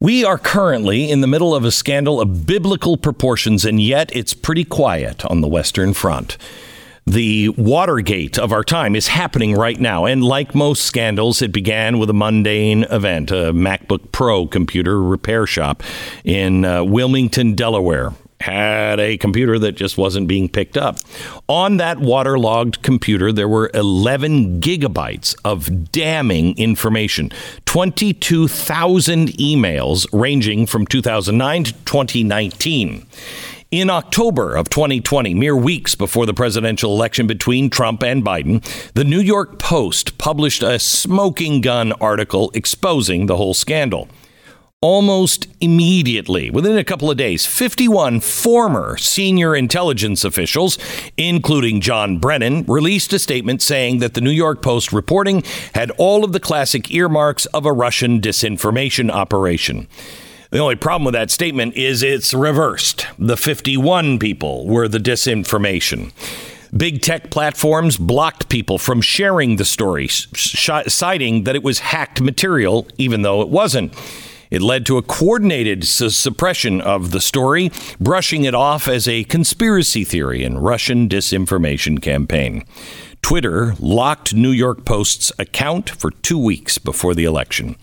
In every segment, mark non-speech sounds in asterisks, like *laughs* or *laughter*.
We are currently in the middle of a scandal of biblical proportions, and yet it's pretty quiet on the Western Front. The Watergate of our time is happening right now. And like most scandals, it began with a mundane event a MacBook Pro computer repair shop in uh, Wilmington, Delaware had a computer that just wasn't being picked up. On that waterlogged computer, there were 11 gigabytes of damning information, 22,000 emails ranging from 2009 to 2019. In October of 2020, mere weeks before the presidential election between Trump and Biden, the New York Post published a smoking gun article exposing the whole scandal almost immediately, within a couple of days, 51 former senior intelligence officials, including John Brennan, released a statement saying that the New York Post reporting had all of the classic earmarks of a Russian disinformation operation. The only problem with that statement is it's reversed. The 51 people were the disinformation. Big tech platforms blocked people from sharing the story, citing that it was hacked material, even though it wasn't. It led to a coordinated su- suppression of the story, brushing it off as a conspiracy theory and Russian disinformation campaign. Twitter locked New York Post's account for two weeks before the election.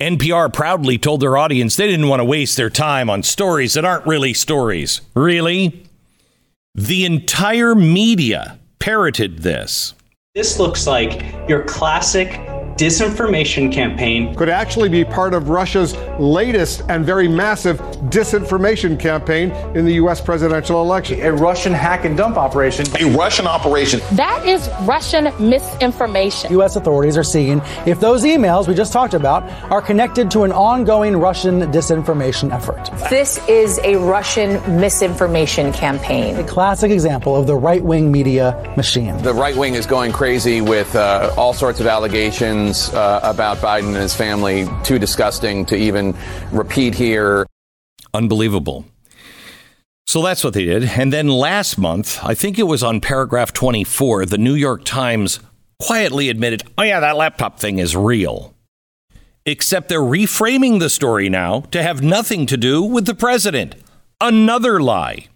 NPR proudly told their audience they didn't want to waste their time on stories that aren't really stories. Really? The entire media parroted this. This looks like your classic disinformation campaign could actually be part of Russia's latest and very massive disinformation campaign in the U.S. presidential election. A Russian hack and dump operation. A Russian operation. That is Russian misinformation. U.S. authorities are seeing if those emails we just talked about are connected to an ongoing Russian disinformation effort. This is a Russian misinformation campaign. A classic example of the right wing media machine. The right wing is going crazy with uh, all sorts of allegations uh, about Biden and his family too disgusting to even repeat here. Unbelievable. So that's what they did. And then last month, I think it was on paragraph 24, the New York Times quietly admitted, oh, yeah, that laptop thing is real. Except they're reframing the story now to have nothing to do with the president. Another lie.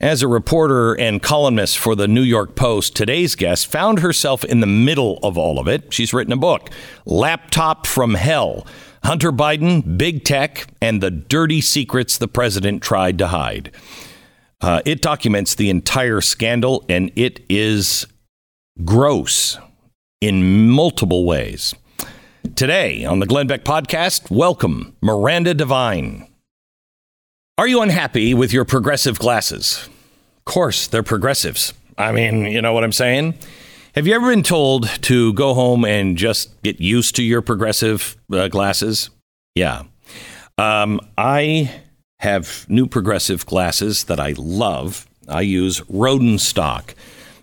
As a reporter and columnist for the New York Post, today's guest found herself in the middle of all of it. She's written a book, Laptop from Hell Hunter Biden, Big Tech, and the Dirty Secrets the President Tried to Hide. Uh, it documents the entire scandal, and it is gross in multiple ways. Today on the Glenn Beck podcast, welcome Miranda Devine. Are you unhappy with your progressive glasses? Of course, they're progressives. I mean, you know what I'm saying? Have you ever been told to go home and just get used to your progressive uh, glasses? Yeah. Um, I have new progressive glasses that I love. I use Rodenstock.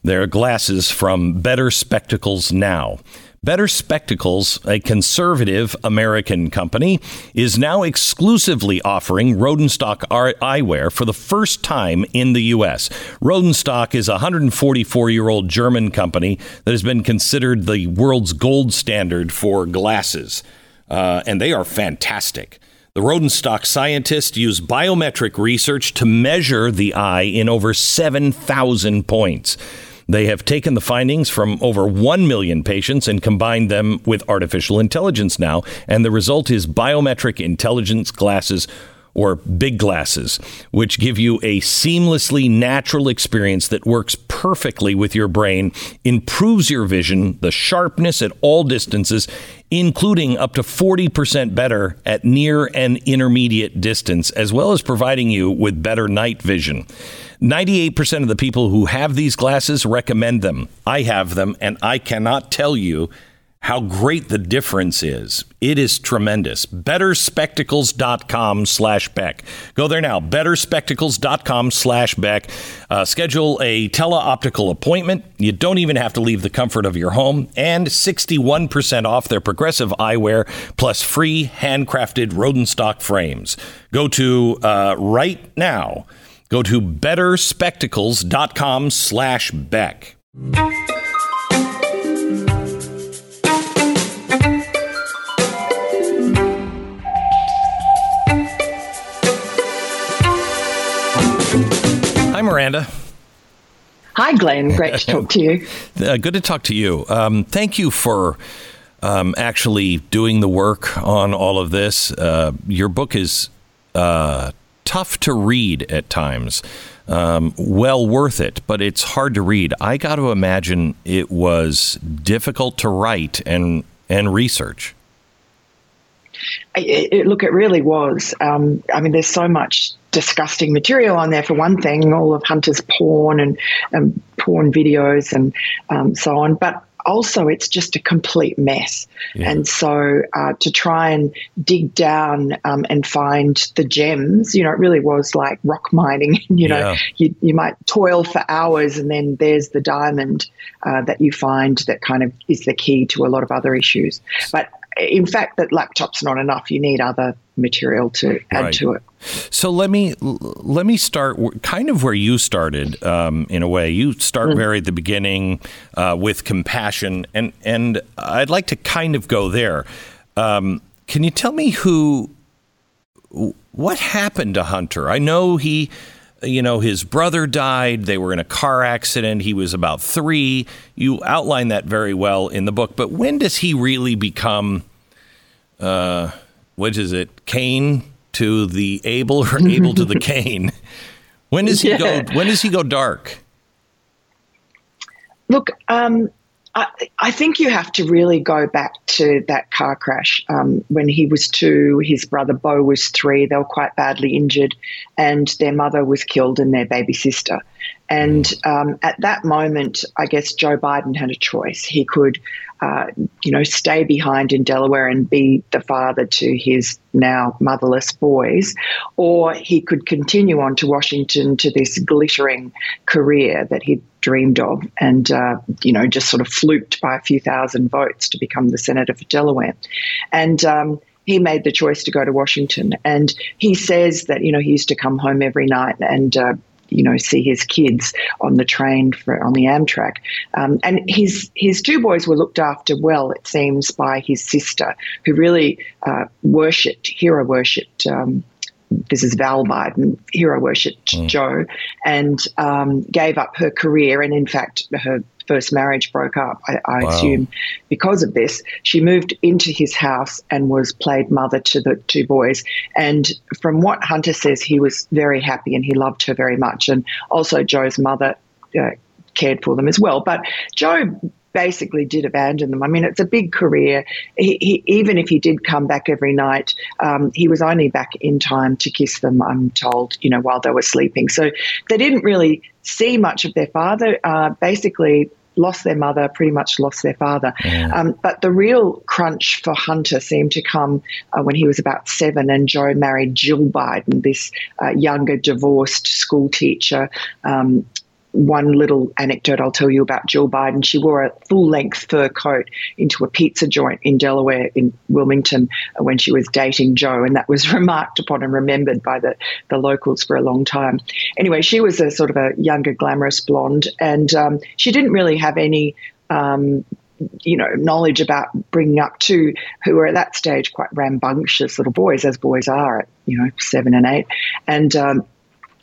They're glasses from Better Spectacles Now. Better Spectacles, a conservative American company, is now exclusively offering Rodenstock eyewear for the first time in the U.S. Rodenstock is a 144 year old German company that has been considered the world's gold standard for glasses, uh, and they are fantastic. The Rodenstock scientists use biometric research to measure the eye in over 7,000 points. They have taken the findings from over 1 million patients and combined them with artificial intelligence now. And the result is biometric intelligence glasses or big glasses, which give you a seamlessly natural experience that works perfectly with your brain, improves your vision, the sharpness at all distances, including up to 40% better at near and intermediate distance, as well as providing you with better night vision. 98% of the people who have these glasses recommend them. I have them, and I cannot tell you how great the difference is. It is tremendous. Betterspectacles.com slash Beck. Go there now. Betterspectacles.com slash Beck. Uh, schedule a teleoptical appointment. You don't even have to leave the comfort of your home. And 61% off their progressive eyewear plus free handcrafted Rodenstock frames. Go to uh, right now. Go to betterspectacles.com slash Beck. Hi, Miranda. Hi, Glenn. Great to talk to you. *laughs* Uh, good to talk to you. Um, thank you for um, actually doing the work on all of this. Uh, your book is uh, tough to read at times. Um, well worth it, but it's hard to read. I got to imagine it was difficult to write and and research. It, it, look, it really was. Um, I mean, there's so much disgusting material on there for one thing, all of Hunter's porn and, and porn videos and um, so on. But also, it's just a complete mess. Yeah. And so, uh, to try and dig down um, and find the gems, you know, it really was like rock mining. *laughs* you know, yeah. you, you might toil for hours, and then there's the diamond uh, that you find that kind of is the key to a lot of other issues. But in fact, that laptop's not enough. You need other material to add right. to it. So let me let me start kind of where you started. Um, in a way, you start mm. very at the beginning uh, with compassion, and and I'd like to kind of go there. Um, can you tell me who, what happened to Hunter? I know he you know, his brother died. They were in a car accident. He was about three. You outline that very well in the book. But when does he really become, uh, what is it, Cain to the Abel or Abel to the Cain? When does he *laughs* yeah. go? When does he go dark? Look, um, I, I, think you have to really go back to that car crash um, when he was two, his brother Bo was three. They were quite badly injured, and their mother was killed and their baby sister. And um, at that moment, I guess Joe Biden had a choice. He could, uh, you know, stay behind in Delaware and be the father to his now motherless boys, or he could continue on to Washington to this glittering career that he'd dreamed of and, uh, you know, just sort of fluked by a few thousand votes to become the senator for Delaware. And, um, he made the choice to go to Washington. And he says that, you know, he used to come home every night and uh, you know see his kids on the train for, on the Amtrak. Um, and his his two boys were looked after well, it seems, by his sister, who really uh, worshipped, hero worshipped. Um, this is Val Biden, hero worshipped mm. Joe, and um, gave up her career. And in fact, her first marriage broke up, I, I wow. assume, because of this. She moved into his house and was played mother to the two boys. And from what Hunter says, he was very happy and he loved her very much. And also, Joe's mother uh, cared for them as well. But Joe basically did abandon them. I mean, it's a big career. He, he, even if he did come back every night, um, he was only back in time to kiss them, I'm told, you know, while they were sleeping. So they didn't really see much of their father. Uh, basically, lost their mother, pretty much lost their father. Yeah. Um, but the real crunch for Hunter seemed to come uh, when he was about seven and Joe married Jill Biden, this uh, younger divorced school teacher. Um, one little anecdote I'll tell you about Jill Biden. She wore a full length fur coat into a pizza joint in Delaware, in Wilmington, uh, when she was dating Joe, and that was *laughs* remarked upon and remembered by the, the locals for a long time. Anyway, she was a sort of a younger, glamorous blonde, and um, she didn't really have any. Um, you know, knowledge about bringing up two who were at that stage quite rambunctious little boys, as boys are at, you know, seven and eight. And um,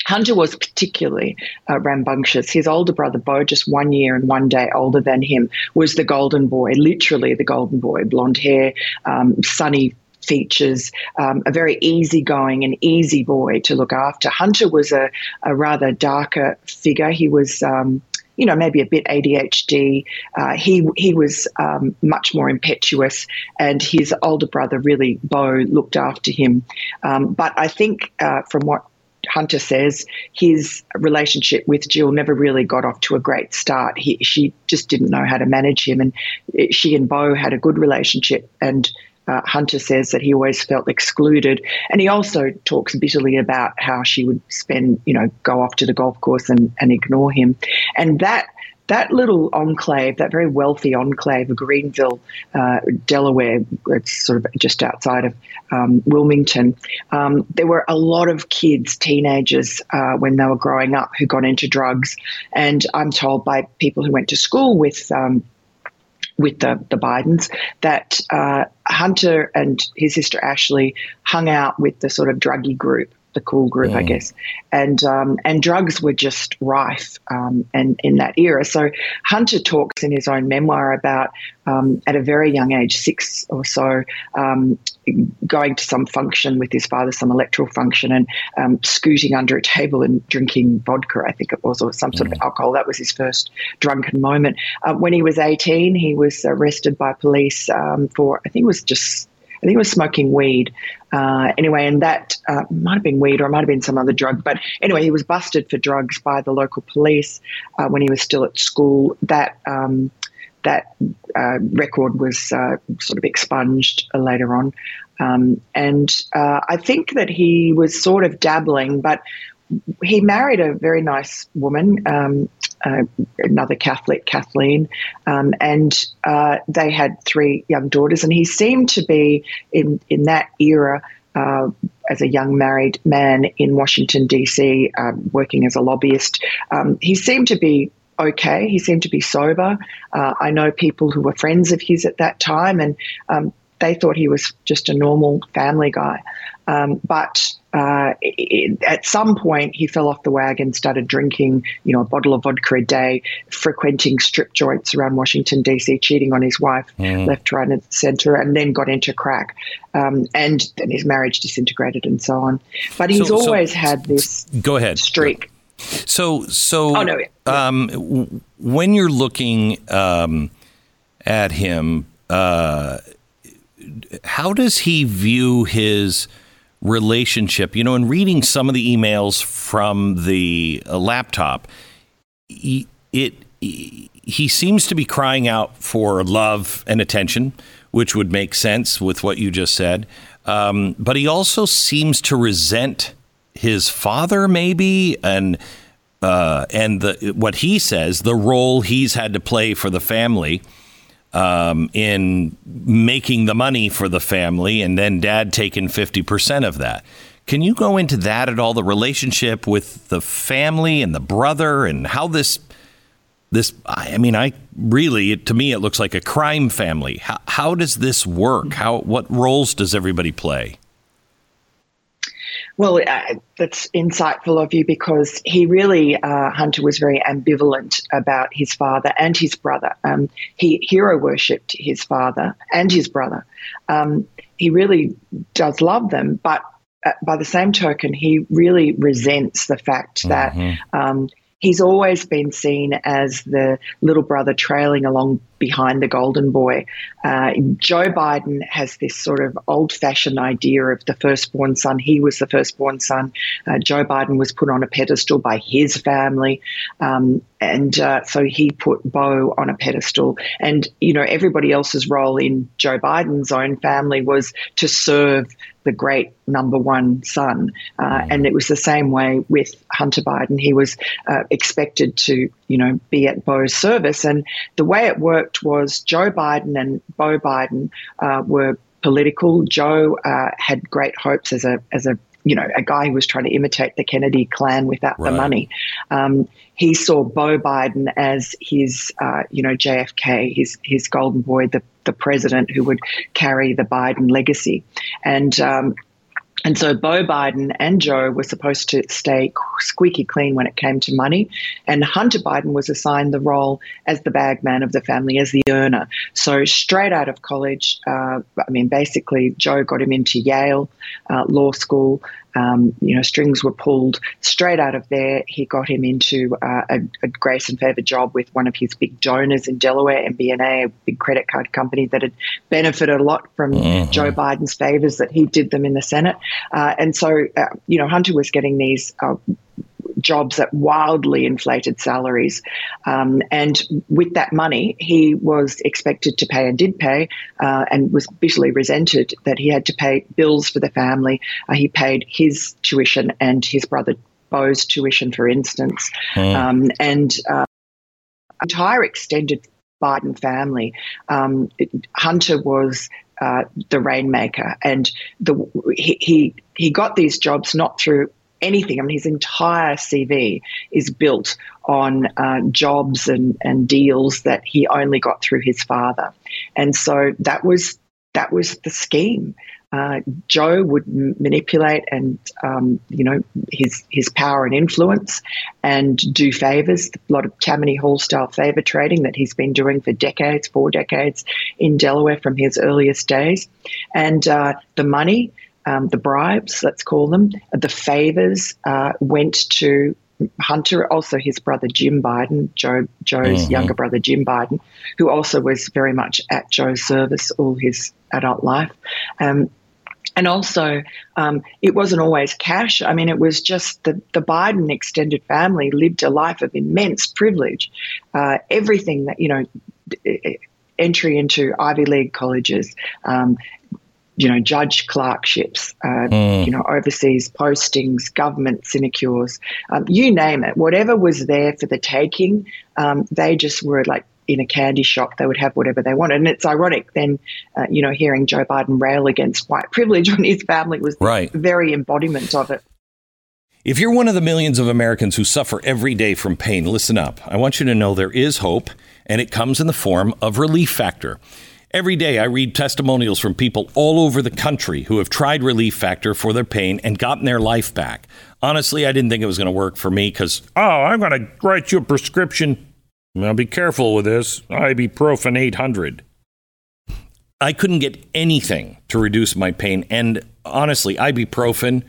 Hunter was particularly uh, rambunctious. His older brother, Bo, just one year and one day older than him, was the golden boy, literally the golden boy, blonde hair, um, sunny features, um, a very easygoing and easy boy to look after. Hunter was a, a rather darker figure. He was. Um, you know, maybe a bit ADHD. Uh, he he was um, much more impetuous, and his older brother, really, Bo, looked after him. Um, but I think uh, from what Hunter says his relationship with Jill never really got off to a great start. He, she just didn't know how to manage him, and she and Bo had a good relationship. And uh, Hunter says that he always felt excluded, and he also talks bitterly about how she would spend, you know, go off to the golf course and, and ignore him, and that that little enclave, that very wealthy enclave of Greenville, uh, Delaware, it's sort of just outside of um, Wilmington, um, there were a lot of kids, teenagers, uh, when they were growing up who got into drugs. And I'm told by people who went to school with um, with the, the Bidens that uh, Hunter and his sister Ashley hung out with the sort of druggy group the cool group, I guess, and um, and drugs were just rife um, and in that era. So Hunter talks in his own memoir about um, at a very young age, six or so, um, going to some function with his father, some electoral function, and um, scooting under a table and drinking vodka, I think it was, or some sort of alcohol. That was his first drunken moment. Uh, when he was 18, he was arrested by police um, for, I think it was just I think it was smoking weed. Uh, anyway, and that uh, might have been weed or it might have been some other drug. But anyway, he was busted for drugs by the local police uh, when he was still at school. That um, that uh, record was uh, sort of expunged later on. Um, and uh, I think that he was sort of dabbling, but he married a very nice woman, um, uh, another Catholic, Kathleen, um, and uh, they had three young daughters. And he seemed to be in in that era. Uh, as a young married man in Washington, D.C., um, working as a lobbyist, um, he seemed to be okay. He seemed to be sober. Uh, I know people who were friends of his at that time, and um, they thought he was just a normal family guy. Um, but uh, it, at some point, he fell off the wagon, started drinking, you know, a bottle of vodka a day, frequenting strip joints around Washington D.C., cheating on his wife, mm. left, right, and centre, and then got into crack. Um, and then his marriage disintegrated, and so on. But he's so, always so, had this. Go ahead. Streak. So, so. Oh no. Um, when you're looking um, at him. Uh, how does he view his relationship? You know, in reading some of the emails from the uh, laptop, he, it he seems to be crying out for love and attention, which would make sense with what you just said. Um, but he also seems to resent his father, maybe, and uh, and the what he says the role he's had to play for the family um, in making the money for the family, and then dad taking 50% of that. Can you go into that at all? The relationship with the family and the brother, and how this this I mean, I really to me it looks like a crime family. How, how does this work? How what roles does everybody play? Well, uh, that's insightful of you because he really, uh, Hunter was very ambivalent about his father and his brother. Um, he hero worshipped his father and his brother. Um, he really does love them, but uh, by the same token, he really resents the fact that mm-hmm. um, he's always been seen as the little brother trailing along behind the golden boy. Uh, Joe Biden has this sort of old fashioned idea of the firstborn son. He was the firstborn son. Uh, Joe Biden was put on a pedestal by his family. Um, and uh, so he put Bo on a pedestal. And, you know, everybody else's role in Joe Biden's own family was to serve the great number one son. Uh, mm. and it was the same way with Hunter Biden. He was uh, expected to, you know, be at Bo's service. And the way it worked was Joe Biden and Bo Biden uh, were political. Joe uh, had great hopes as a as a you know, a guy who was trying to imitate the Kennedy clan without right. the money. Um, he saw Bo Biden as his, uh, you know, JFK, his his golden boy, the the president who would carry the Biden legacy, and. Um, and so Bo Biden and Joe were supposed to stay squeaky clean when it came to money. And Hunter Biden was assigned the role as the bag man of the family, as the earner. So straight out of college, uh, I mean, basically, Joe got him into Yale uh, Law School. Um, you know, strings were pulled straight out of there. He got him into uh, a, a, grace and favor job with one of his big donors in Delaware, MBNA, a big credit card company that had benefited a lot from mm-hmm. Joe Biden's favors that he did them in the Senate. Uh, and so, uh, you know, Hunter was getting these uh, jobs at wildly inflated salaries. Um, and with that money, he was expected to pay and did pay, uh, and was bitterly resented that he had to pay bills for the family. Uh, he paid his tuition and his brother Bo's tuition, for instance. Mm. Um, and uh, entire extended Biden family. Um, Hunter was uh, the rainmaker, and the, he, he he got these jobs not through anything. I mean, his entire CV is built on uh, jobs and, and deals that he only got through his father, and so that was that was the scheme. Uh, Joe would m- manipulate and um, you know his his power and influence, and do favors. A lot of Tammany Hall style favor trading that he's been doing for decades, four decades in Delaware from his earliest days, and uh, the money um, the bribes, let's call them, the favors uh, went to Hunter, also his brother Jim Biden, Joe, Joe's mm-hmm. younger brother Jim Biden, who also was very much at Joe's service all his adult life. Um, and also, um, it wasn't always cash. I mean, it was just the, the Biden extended family lived a life of immense privilege. Uh, everything that, you know, entry into Ivy League colleges, um, you know, judge clerkships, uh, mm. you know, overseas postings, government sinecures, um, you name it. Whatever was there for the taking, um, they just were like in a candy shop. They would have whatever they wanted. And it's ironic then, uh, you know, hearing Joe Biden rail against white *laughs* privilege when his family was right. the very embodiment of it. If you're one of the millions of Americans who suffer every day from pain, listen up. I want you to know there is hope, and it comes in the form of Relief Factor. Every day, I read testimonials from people all over the country who have tried Relief Factor for their pain and gotten their life back. Honestly, I didn't think it was going to work for me because, oh, I'm going to write you a prescription. Now, be careful with this ibuprofen 800. I couldn't get anything to reduce my pain. And honestly, ibuprofen,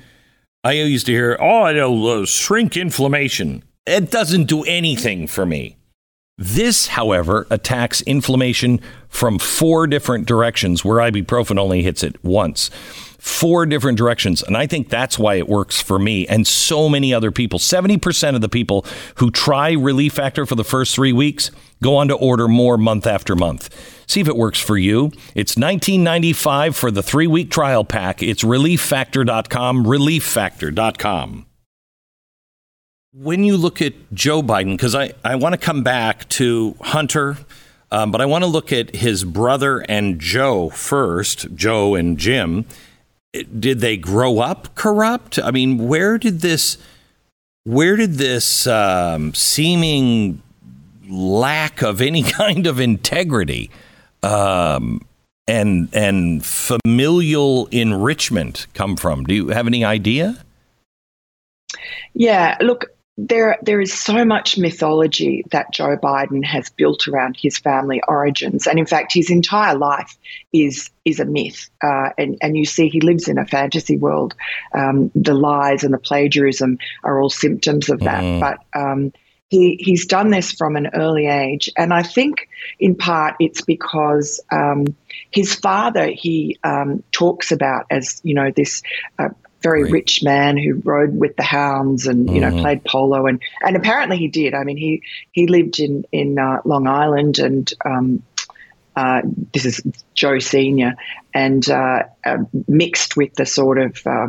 I used to hear, oh, it'll uh, shrink inflammation. It doesn't do anything for me. This, however, attacks inflammation from four different directions, where ibuprofen only hits it once. Four different directions. And I think that's why it works for me and so many other people. 70% of the people who try Relief Factor for the first three weeks go on to order more month after month. See if it works for you. It's $19.95 for the three week trial pack. It's relieffactor.com, relieffactor.com. When you look at Joe Biden, because I, I want to come back to Hunter, um, but I want to look at his brother and Joe first, Joe and Jim. Did they grow up corrupt? I mean, where did this, where did this um, seeming lack of any *laughs* kind of integrity um, and and familial enrichment come from? Do you have any idea? Yeah, look, there there is so much mythology that Joe Biden has built around his family origins, and in fact, his entire life is is a myth. Uh, and and you see, he lives in a fantasy world. Um, the lies and the plagiarism are all symptoms of that. Mm. But um, he he's done this from an early age, and I think in part it's because um, his father he um, talks about as you know this uh, very right. rich man who rode with the hounds and you mm-hmm. know played polo and and apparently he did. I mean he he lived in in uh, Long Island and um, uh, this is Joe Senior and uh, uh, mixed with the sort of uh,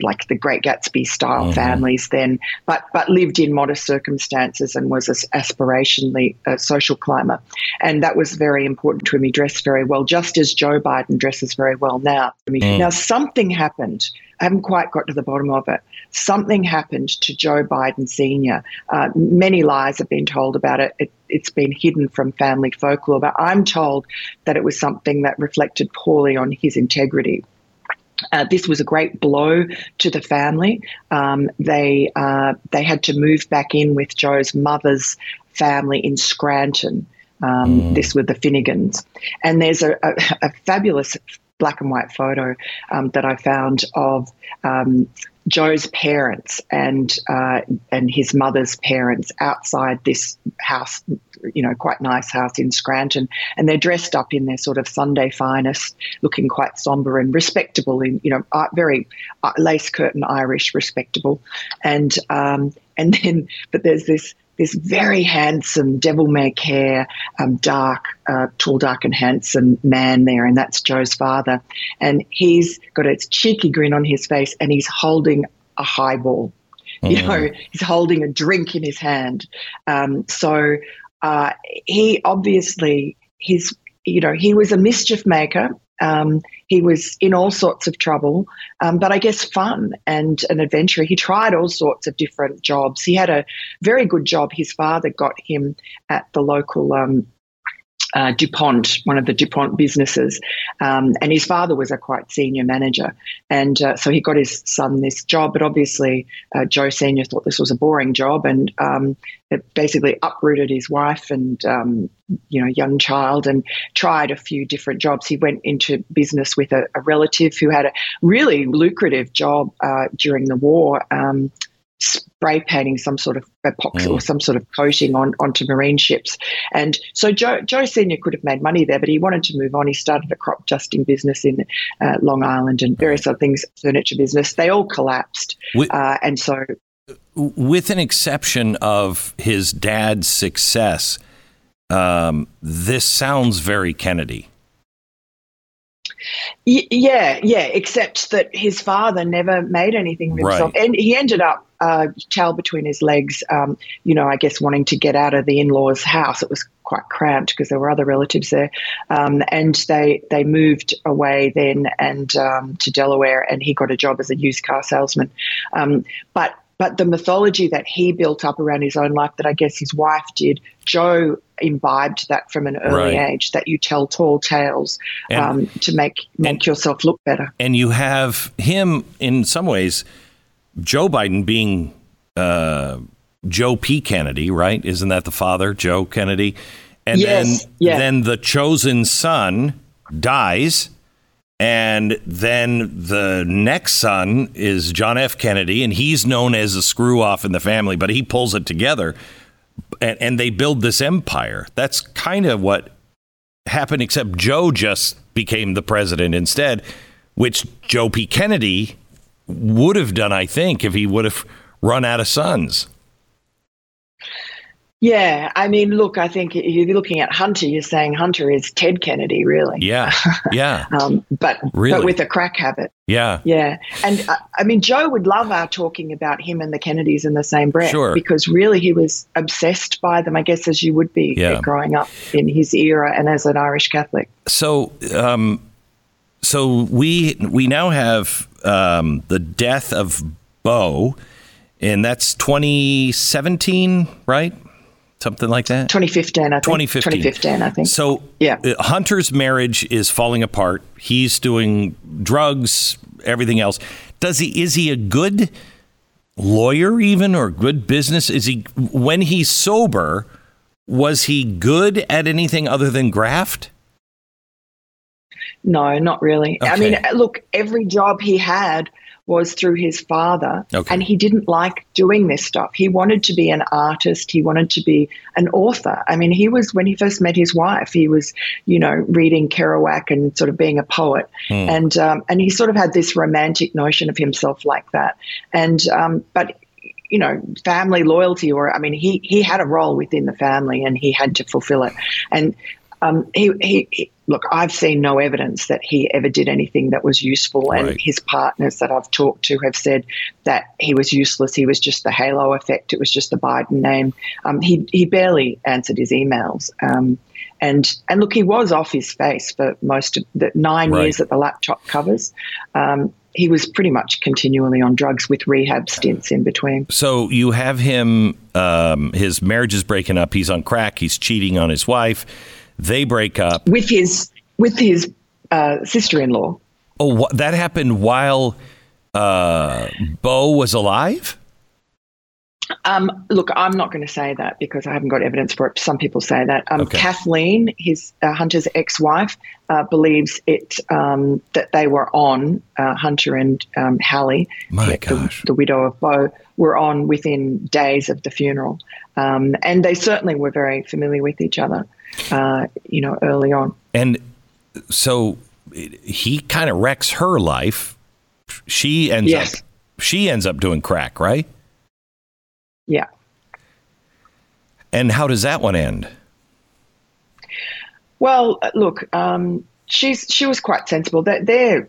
like the Great Gatsby style mm-hmm. families then, but but lived in modest circumstances and was aspirationally a social climber, and that was very important to him. He dressed very well, just as Joe Biden dresses very well now. Mm. Now something happened. I haven't quite got to the bottom of it. Something happened to Joe Biden Sr. Uh, many lies have been told about it. it. It's been hidden from family folklore, but I'm told that it was something that reflected poorly on his integrity. Uh, this was a great blow to the family. Um, they uh, they had to move back in with Joe's mother's family in Scranton. Um, mm. This were the Finnegans, and there's a, a, a fabulous black and white photo um, that I found of um, Joe's parents and uh, and his mother's parents outside this house, you know, quite nice house in Scranton, and they're dressed up in their sort of Sunday finest, looking quite somber and respectable, in you know, uh, very uh, lace curtain Irish respectable, and um, and then but there's this this very handsome, devil may care, um, dark, uh, tall, dark, and handsome man there, and that's Joe's father. And he's got a cheeky grin on his face, and he's holding a highball. Mm. You know, he's holding a drink in his hand. Um, so uh, he obviously, his, you know, he was a mischief maker. Um, he was in all sorts of trouble, um, but I guess fun and an adventurer. He tried all sorts of different jobs. He had a very good job. His father got him at the local um, uh, DuPont, one of the DuPont businesses. Um, and his father was a quite senior manager. And uh, so he got his son this job. But obviously, uh, Joe Sr. thought this was a boring job and um, it basically uprooted his wife and, um, you know, young child and tried a few different jobs. He went into business with a, a relative who had a really lucrative job uh, during the war. Spray painting some sort of epoxy mm. or some sort of coating on onto marine ships. And so Joe, Joe Senior could have made money there, but he wanted to move on. He started a crop dusting business in uh, Long Island and various other things, furniture business. They all collapsed, with, uh, and so with an exception of his dad's success, um, this sounds very Kennedy. Yeah, yeah, except that his father never made anything of himself. Right. And he ended up uh, tail between his legs, um, you know, I guess wanting to get out of the in-laws' house. It was quite cramped because there were other relatives there, um, and they they moved away then and um, to Delaware, and he got a job as a used car salesman. Um, but but the mythology that he built up around his own life, that I guess his wife did, Joe imbibed that from an early right. age. That you tell tall tales and, um, to make make and, yourself look better. And you have him in some ways Joe Biden being uh, Joe P. Kennedy, right? Isn't that the father, Joe Kennedy? And yes, then, then the chosen son dies. And then the next son is John F. Kennedy, and he's known as a screw off in the family, but he pulls it together and, and they build this empire. That's kind of what happened, except Joe just became the president instead, which Joe P. Kennedy would have done, I think, if he would have run out of sons. Yeah, I mean, look, I think you're looking at Hunter. You're saying Hunter is Ted Kennedy, really. Yeah, *laughs* yeah. um, but really? but with a crack habit. Yeah, yeah. And uh, I mean, Joe would love our talking about him and the Kennedys in the same breath, sure. because really he was obsessed by them. I guess as you would be yeah. growing up in his era and as an Irish Catholic. So, um, so we we now have um, the death of Bo, and that's 2017, right? Something like that. 2015, I think. 2015. 2015, I think. So, yeah. Uh, Hunter's marriage is falling apart. He's doing drugs, everything else. Does he? Is he a good lawyer, even, or good business? Is he when he's sober? Was he good at anything other than graft? No, not really. Okay. I mean, look, every job he had was through his father, okay. and he didn't like doing this stuff. He wanted to be an artist. He wanted to be an author. I mean, he was when he first met his wife. He was, you know, reading Kerouac and sort of being a poet, hmm. and um, and he sort of had this romantic notion of himself like that. And um, but you know, family loyalty, or I mean, he he had a role within the family, and he had to fulfill it. And um, he, he, look, I've seen no evidence that he ever did anything that was useful, right. and his partners that I've talked to have said that he was useless. He was just the halo effect. It was just the Biden name. Um, he he barely answered his emails. Um, and and look, he was off his face for most of the nine right. years that the laptop covers. Um, he was pretty much continually on drugs with rehab stints in between. So you have him. Um, his marriage is breaking up. He's on crack. He's cheating on his wife they break up with his with his uh, sister-in-law. Oh, wh- that happened while uh, Bo was alive. Um, look, I'm not going to say that because I haven't got evidence for it. Some people say that. Um, Okay. Kathleen, his uh, Hunter's ex-wife, uh, believes it um, that they were on uh, Hunter and um, Hallie, My the, gosh. the widow of Bo, were on within days of the funeral, um, and they certainly were very familiar with each other. Uh, you know, early on. And so he kind of wrecks her life. She ends Yes. up she ends up doing crack, right? Yeah. And how does that one end? Well, uh, look, um, she's she was quite sensible. Their, their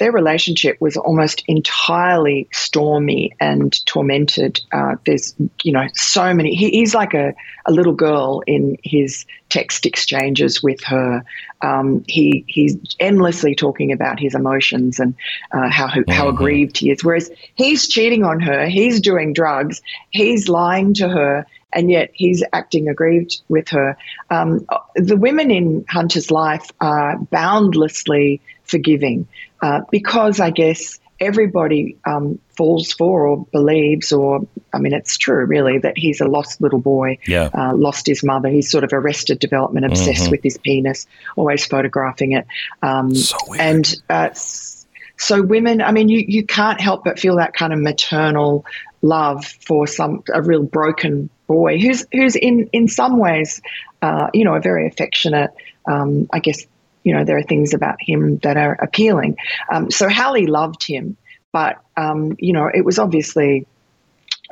their relationship was almost entirely stormy and tormented. Uh, there's you know so many. He, he's like a, a little girl in his text exchanges with her. Um, he he's endlessly talking about his emotions and uh, how how aggrieved he is. Whereas he's cheating on her, he's doing drugs, he's lying to her, and yet he's acting aggrieved with her. Um, the women in Hunter's life are boundlessly forgiving uh, because I guess everybody um, falls for or believes, or I mean, it's true really, that he's a lost little boy, Yeah. uh, lost his mother. He's sort of arrested development, obsessed with his penis, always photographing it. Um, So weird. and uh, so women, I mean, you, you can't help but feel that kind of maternal love for some a real broken boy who's who's in in some ways, uh, you know, a very affectionate. Um, I guess you know there are things about him that are appealing. Um, so Hallie loved him, but um, you know it was obviously.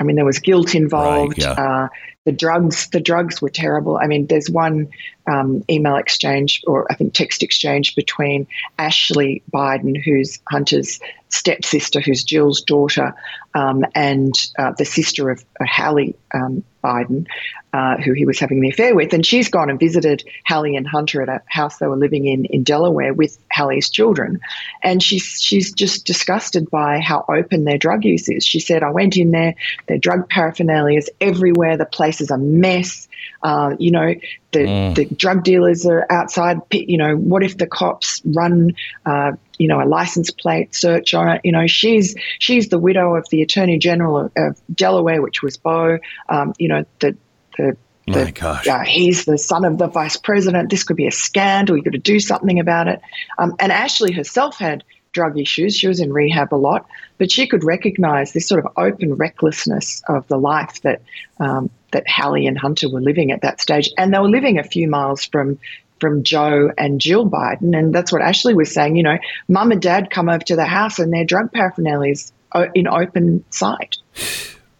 I mean, there was guilt involved. yeah. uh, the drugs, the drugs were terrible. I mean, there's one um, email exchange or I think text exchange between Ashley Biden, who's Hunter's stepsister, who's Jill's daughter, um, and uh, the sister of uh, Hallie um, Biden, uh, who he was having the affair with. And she's gone and visited Hallie and Hunter at a house they were living in in Delaware with Hallie's children. And she's, she's just disgusted by how open their drug use is. She said, I went in there, their drug paraphernalia is everywhere, the place is a mess. Uh, you know, the, the drug dealers are outside. You know, what if the cops run, uh, you know, a license plate search on it? You know, she's she's the widow of the Attorney General of, of Delaware, which was Bo. Um, you know, the the My gosh. uh, he's the son of the vice president. This could be a scandal. You've got to do something about it. Um, and Ashley herself had drug issues. She was in rehab a lot, but she could recognize this sort of open recklessness of the life that um, that Hallie and Hunter were living at that stage, and they were living a few miles from. From Joe and Jill Biden, and that's what Ashley was saying. You know, mum and dad come over to the house, and their drug paraphernalia is uh, in open sight.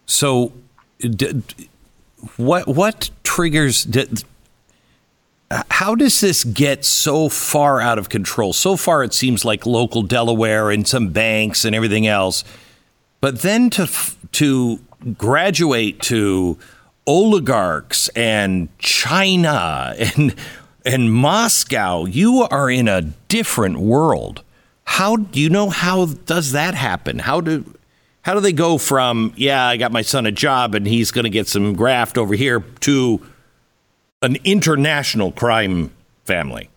So, d- d- what what triggers? D- how does this get so far out of control? So far, it seems like local Delaware and some banks and everything else, but then to to graduate to oligarchs and China *laughs* and and Moscow, you are in a different world. How do you know how does that happen? How do how do they go from yeah, I got my son a job and he's going to get some graft over here to an international crime family?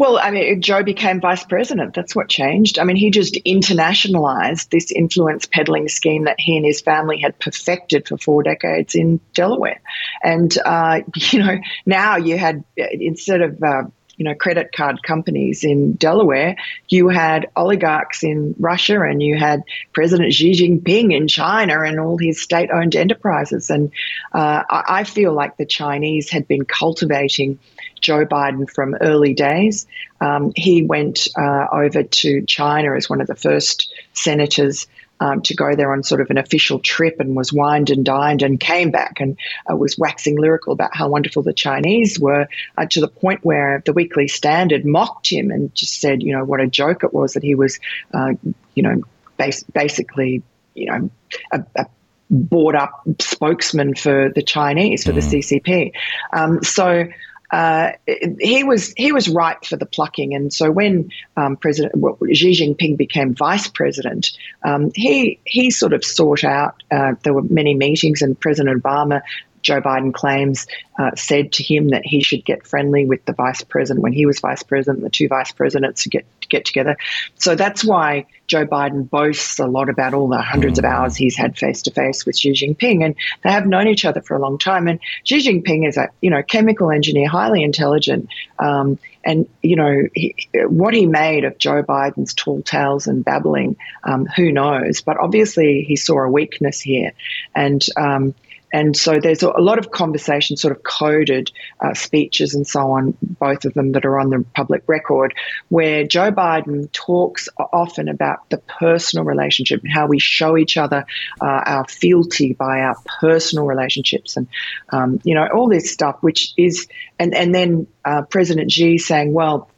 Well, I mean, Joe became vice president. That's what changed. I mean, he just internationalized this influence peddling scheme that he and his family had perfected for four decades in Delaware. And, uh, *laughs* you know, now you had, instead of, uh, you know, credit card companies in Delaware, you had oligarchs in Russia and you had President Xi Jinping in China and all his state owned enterprises. And uh, I feel like the Chinese had been cultivating Joe Biden from early days. Um, he went uh, over to China as one of the first senators um, to go there on sort of an official trip and was wined and dined and came back and uh, was waxing lyrical about how wonderful the Chinese were uh, to the point where the Weekly Standard mocked him and just said, you know, what a joke it was that he was, uh, you know, bas- basically, you know, a, a bought up spokesman for the Chinese, for the CCP. Um, so uh, he was he was ripe for the plucking, and so when um, President well, Xi Jinping became vice president, um, he he sort of sought out. Uh, there were many meetings, and President Obama Joe Biden claims uh, said to him that he should get friendly with the vice president when he was vice president, the two vice presidents to get to get together. So that's why Joe Biden boasts a lot about all the hundreds of hours he's had face to face with Xi Jinping, and they have known each other for a long time. And Xi Jinping is a you know chemical engineer, highly intelligent, um, and you know he, what he made of Joe Biden's tall tales and babbling, um, who knows? But obviously he saw a weakness here, and um, and so there's a lot of conversation, sort of coded uh, speeches and so on, both of them that are on the public record, where Joe Biden talks often about the personal relationship and how we show each other uh, our fealty by our personal relationships and, um, you know, all this stuff, which is, and, and then uh, President Xi saying, well,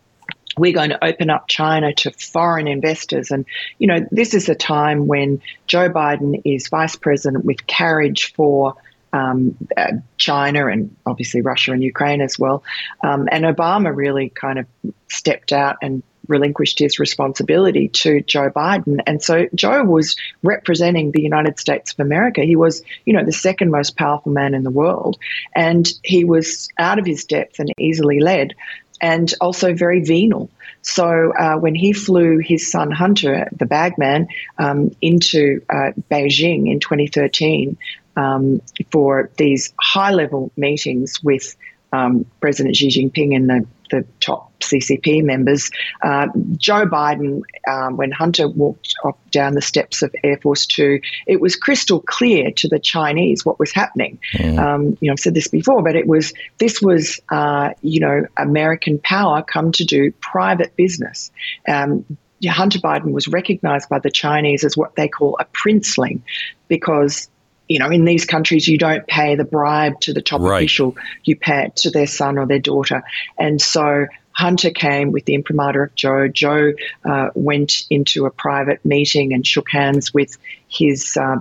we're going to open up China to foreign investors. And, you know, this is a time when Joe Biden is vice president with carriage for um, uh, China and obviously Russia and Ukraine as well. Um, and Obama really kind of stepped out and relinquished his responsibility to Joe Biden. And so Joe was representing the United States of America. He was, you know, the second most powerful man in the world. And he was out of his depth and easily led and also very venal. So uh, when he flew his son Hunter, the bagman, um, into uh, Beijing in 2013 um, for these high level meetings with um, President Xi Jinping and the, the top CCP members. Uh, Joe Biden, um, when Hunter walked up down the steps of Air Force Two, it was crystal clear to the Chinese what was happening. Mm. Um, you know, I've said this before, but it was this was uh, you know American power come to do private business. Um, Hunter Biden was recognized by the Chinese as what they call a princeling because you know, in these countries, you don't pay the bribe to the top right. official, you pay it to their son or their daughter. And so Hunter came with the imprimatur of Joe. Joe uh, went into a private meeting and shook hands with his uh,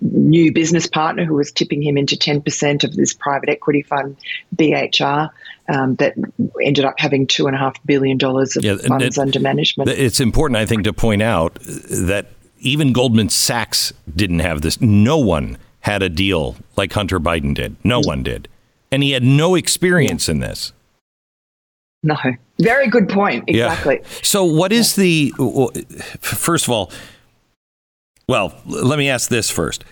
new business partner who was tipping him into 10% of this private equity fund, BHR, um, that ended up having $2.5 billion of yeah, funds it, under management. It's important, I think, to point out that even Goldman Sachs didn't have this. No one had a deal like Hunter Biden did. No mm. one did. And he had no experience in this. No. Very good point. Exactly. Yeah. So, what is the, first of all, well, let me ask this first.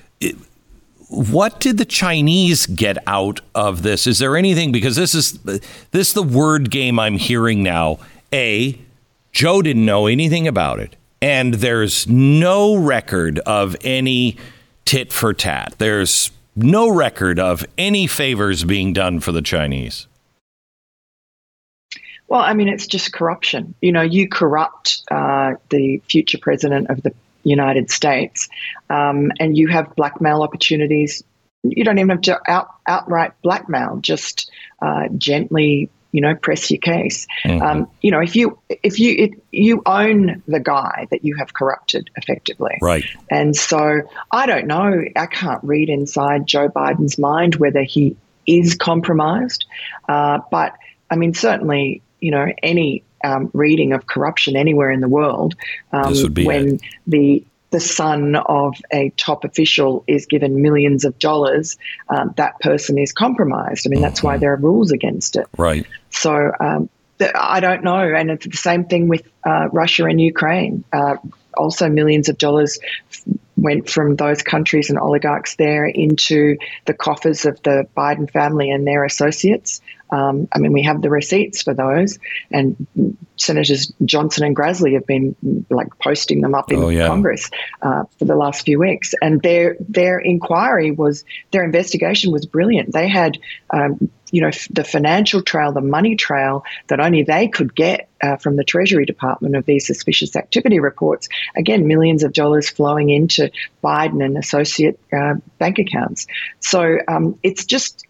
What did the Chinese get out of this? Is there anything, because this is, this is the word game I'm hearing now. A, Joe didn't know anything about it and there's no record of any tit for tat. There's no record of any favors being done for the Chinese. Well, I mean, it's just corruption. You know, you corrupt uh, the future president of the United States, um, and you have blackmail opportunities. You don't even have to out, outright blackmail, just uh, gently you know, press your case. Mm-hmm. Um, you know, if you if you if you own the guy that you have corrupted effectively, right? And so I don't know. I can't read inside Joe Biden's mind whether he is compromised, uh, but I mean, certainly, you know, any um, reading of corruption anywhere in the world, um, when it. the the son of a top official is given millions of dollars, um, that person is compromised. I mean, that's why mm-hmm. there are rules against it. Right. So um, I don't know. And it's the same thing with uh, Russia and Ukraine. Uh, also, millions of dollars went from those countries and oligarchs there into the coffers of the Biden family and their associates. Um, I mean, we have the receipts for those, and Senators Johnson and Grassley have been like posting them up in oh, yeah. Congress uh, for the last few weeks. And their their inquiry was their investigation was brilliant. They had. Um, you know the financial trail, the money trail that only they could get uh, from the Treasury Department of these suspicious activity reports. Again, millions of dollars flowing into Biden and associate uh, bank accounts. So um, it's just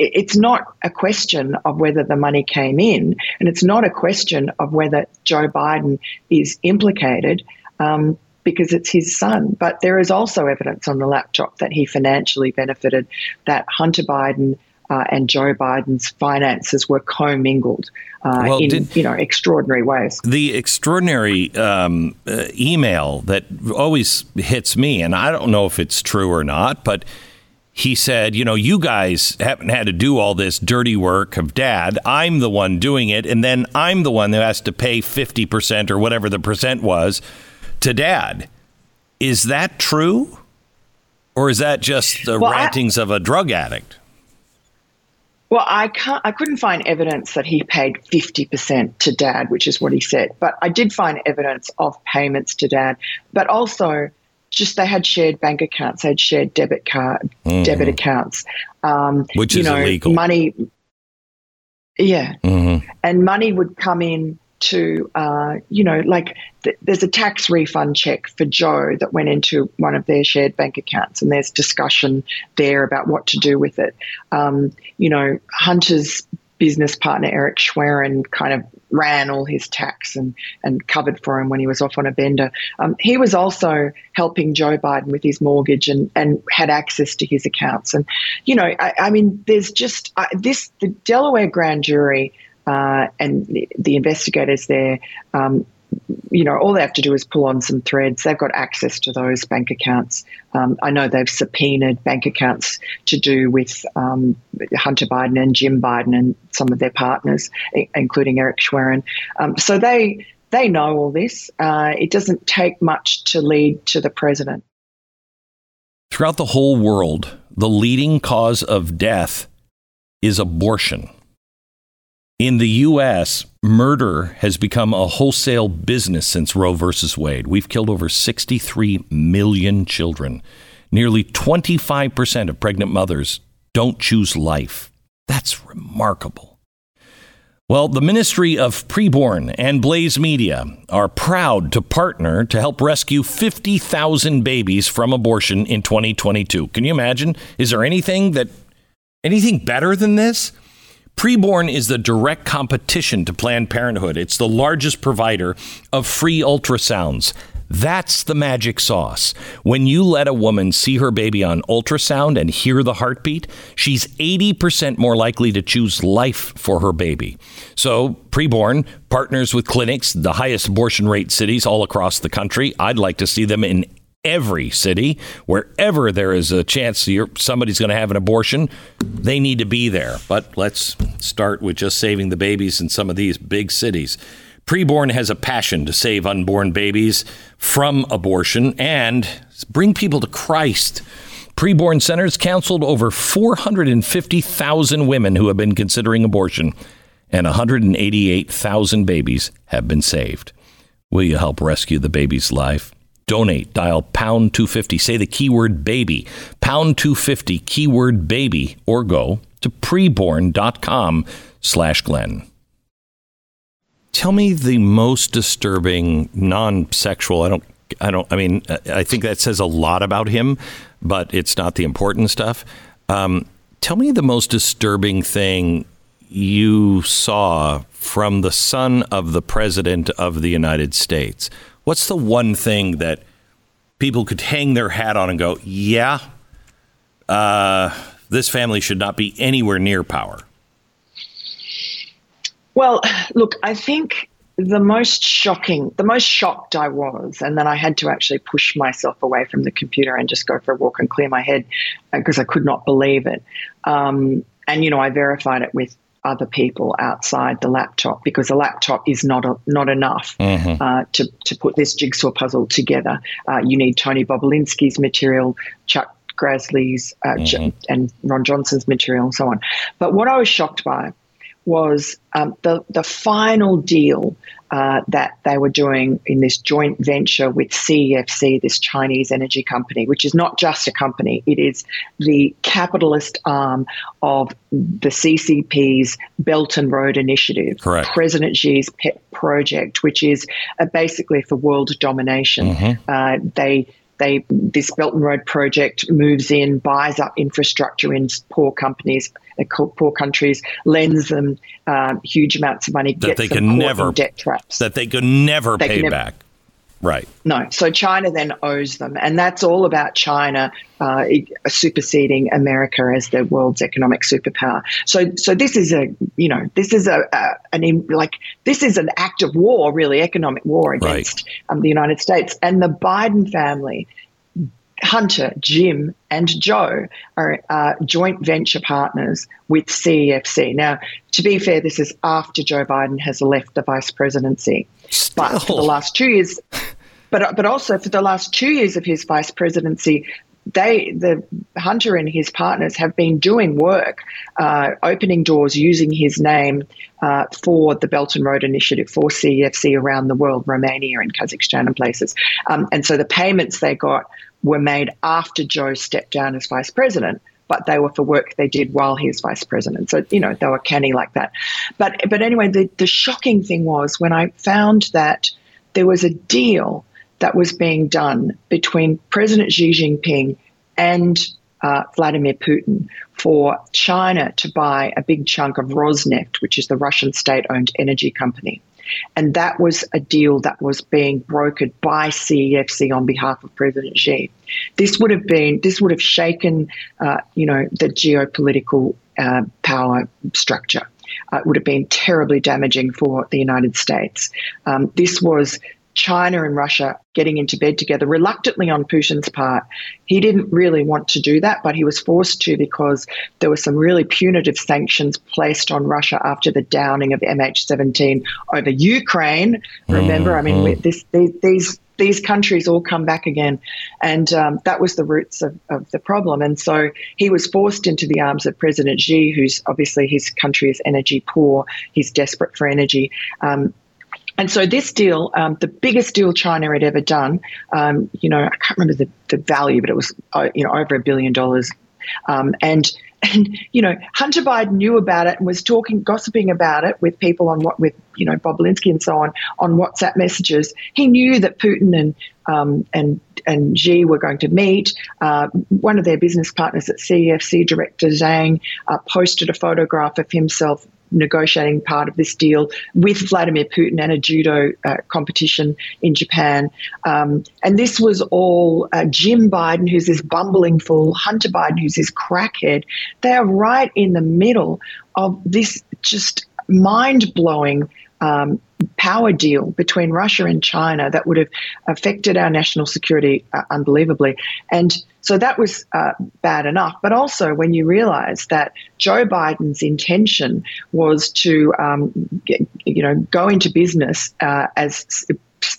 it's not a question of whether the money came in, and it's not a question of whether Joe Biden is implicated. Um, because it's his son. But there is also evidence on the laptop that he financially benefited, that Hunter Biden uh, and Joe Biden's finances were commingled uh, well, in you know extraordinary ways. The extraordinary um, uh, email that always hits me, and I don't know if it's true or not, but he said, you know, you guys haven't had to do all this dirty work of dad. I'm the one doing it. And then I'm the one that has to pay 50% or whatever the percent was to dad. Is that true? Or is that just the well, rantings I, of a drug addict? Well, I can't. I couldn't find evidence that he paid fifty percent to Dad, which is what he said. But I did find evidence of payments to Dad. But also, just they had shared bank accounts, they had shared debit card, mm-hmm. debit accounts, um, which is know, illegal. Money, yeah, mm-hmm. and money would come in to, uh, you know, like th- there's a tax refund check for Joe that went into one of their shared bank accounts, and there's discussion there about what to do with it. Um, you know, Hunter's business partner Eric Schwerin kind of ran all his tax and, and covered for him when he was off on a bender. Um, he was also helping Joe Biden with his mortgage and, and had access to his accounts. And, you know, I, I mean, there's just uh, this the Delaware grand jury uh, and the, the, investigators there. Um, you know, all they have to do is pull on some threads. They've got access to those bank accounts. Um, I know they've subpoenaed bank accounts to do with um, Hunter Biden and Jim Biden and some of their partners, including Eric Schwerin. Um, so they they know all this. Uh, it doesn't take much to lead to the president. Throughout the whole world, the leading cause of death is abortion. In the U.S., murder has become a wholesale business since Roe versus Wade. We've killed over 63 million children. Nearly 25% of pregnant mothers don't choose life. That's remarkable. Well, the Ministry of Preborn and Blaze Media are proud to partner to help rescue 50,000 babies from abortion in 2022. Can you imagine? Is there anything that anything better than this? Preborn is the direct competition to Planned Parenthood. It's the largest provider of free ultrasounds. That's the magic sauce. When you let a woman see her baby on ultrasound and hear the heartbeat, she's 80% more likely to choose life for her baby. So, Preborn partners with clinics, the highest abortion rate cities all across the country. I'd like to see them in every city, wherever there is a chance somebody's going to have an abortion, they need to be there. But let's start with just saving the babies in some of these big cities. Preborn has a passion to save unborn babies from abortion and bring people to Christ. Preborn centers counseled over 450,000 women who have been considering abortion, and 188,000 babies have been saved. Will you help rescue the baby's life? Donate, dial pound 250. Say the keyword baby, pound 250, keyword baby, or go to preborn.com slash Glenn. Tell me the most disturbing non-sexual. I don't. I don't. I mean, I think that says a lot about him, but it's not the important stuff. Um, tell me the most disturbing thing you saw from the son of the president of the United States. What's the one thing that people could hang their hat on and go, yeah, uh, this family should not be anywhere near power? Well, look, I think the most shocking, the most shocked I was, and then I had to actually push myself away from the computer and just go for a walk and clear my head because uh, I could not believe it. Um, and, you know, I verified it with other people outside the laptop because the laptop is not a, not enough mm-hmm. uh, to to put this jigsaw puzzle together. Uh, you need Tony Bobulinski's material, Chuck Grassley's, uh, mm-hmm. and Ron Johnson's material, and so on. But what I was shocked by was um, the the final deal uh, that they were doing in this joint venture with CEFC, this Chinese energy company, which is not just a company, it is the capitalist arm of the CCP's Belt and Road Initiative, Correct. President Xi's pet project, which is uh, basically for world domination. Mm-hmm. Uh, they they this Belt and Road project moves in, buys up infrastructure in poor companies, poor countries, lends them um, huge amounts of money, that they can never debt traps that they could never they pay back. Never, Right. No. So China then owes them, and that's all about China uh, superseding America as the world's economic superpower. So, so this is a, you know, this is a, a an like this is an act of war, really, economic war against right. um, the United States, and the Biden family Hunter, Jim, and Joe are uh, joint venture partners with CEFC. Now, to be fair, this is after Joe Biden has left the vice presidency. Still. But for the last two years, but but also for the last two years of his vice presidency, they the hunter and his partners have been doing work uh, opening doors using his name uh, for the belt and road initiative for cefc around the world romania and kazakhstan and places um, and so the payments they got were made after joe stepped down as vice president but they were for work they did while he was vice president. So, you know, they were canny like that. But but anyway, the, the shocking thing was when I found that there was a deal that was being done between President Xi Jinping and uh, Vladimir Putin for China to buy a big chunk of Rosneft, which is the Russian state owned energy company. And that was a deal that was being brokered by CEFC on behalf of President Xi. This would have been, this would have shaken, uh, you know, the geopolitical uh, power structure. Uh, it would have been terribly damaging for the United States. Um, this was China and Russia getting into bed together, reluctantly on Putin's part. He didn't really want to do that, but he was forced to because there were some really punitive sanctions placed on Russia after the downing of MH17 over Ukraine. Remember, mm-hmm. I mean, mm-hmm. this, these these countries all come back again. And um, that was the roots of, of, the problem. And so he was forced into the arms of President Xi, who's obviously his country is energy poor. He's desperate for energy. Um, and so this deal, um, the biggest deal China had ever done, um, you know, I can't remember the, the value, but it was, uh, you know, over a billion dollars. Um, and *laughs* and you know, Hunter Biden knew about it and was talking, gossiping about it with people on what, with you know, Bobulinski and so on, on WhatsApp messages. He knew that Putin and um, and and Xi were going to meet. Uh, one of their business partners at CEFC, Director Zhang, uh, posted a photograph of himself negotiating part of this deal with Vladimir Putin and a judo uh, competition in Japan. Um, and this was all uh, Jim Biden, who's this bumbling fool, Hunter Biden, who's this crackhead. They are right in the middle of this just mind blowing um, power deal between Russia and China that would have affected our national security uh, unbelievably. And so that was uh, bad enough. But also, when you realize that Joe Biden's intention was to, um, get, you know, go into business uh, as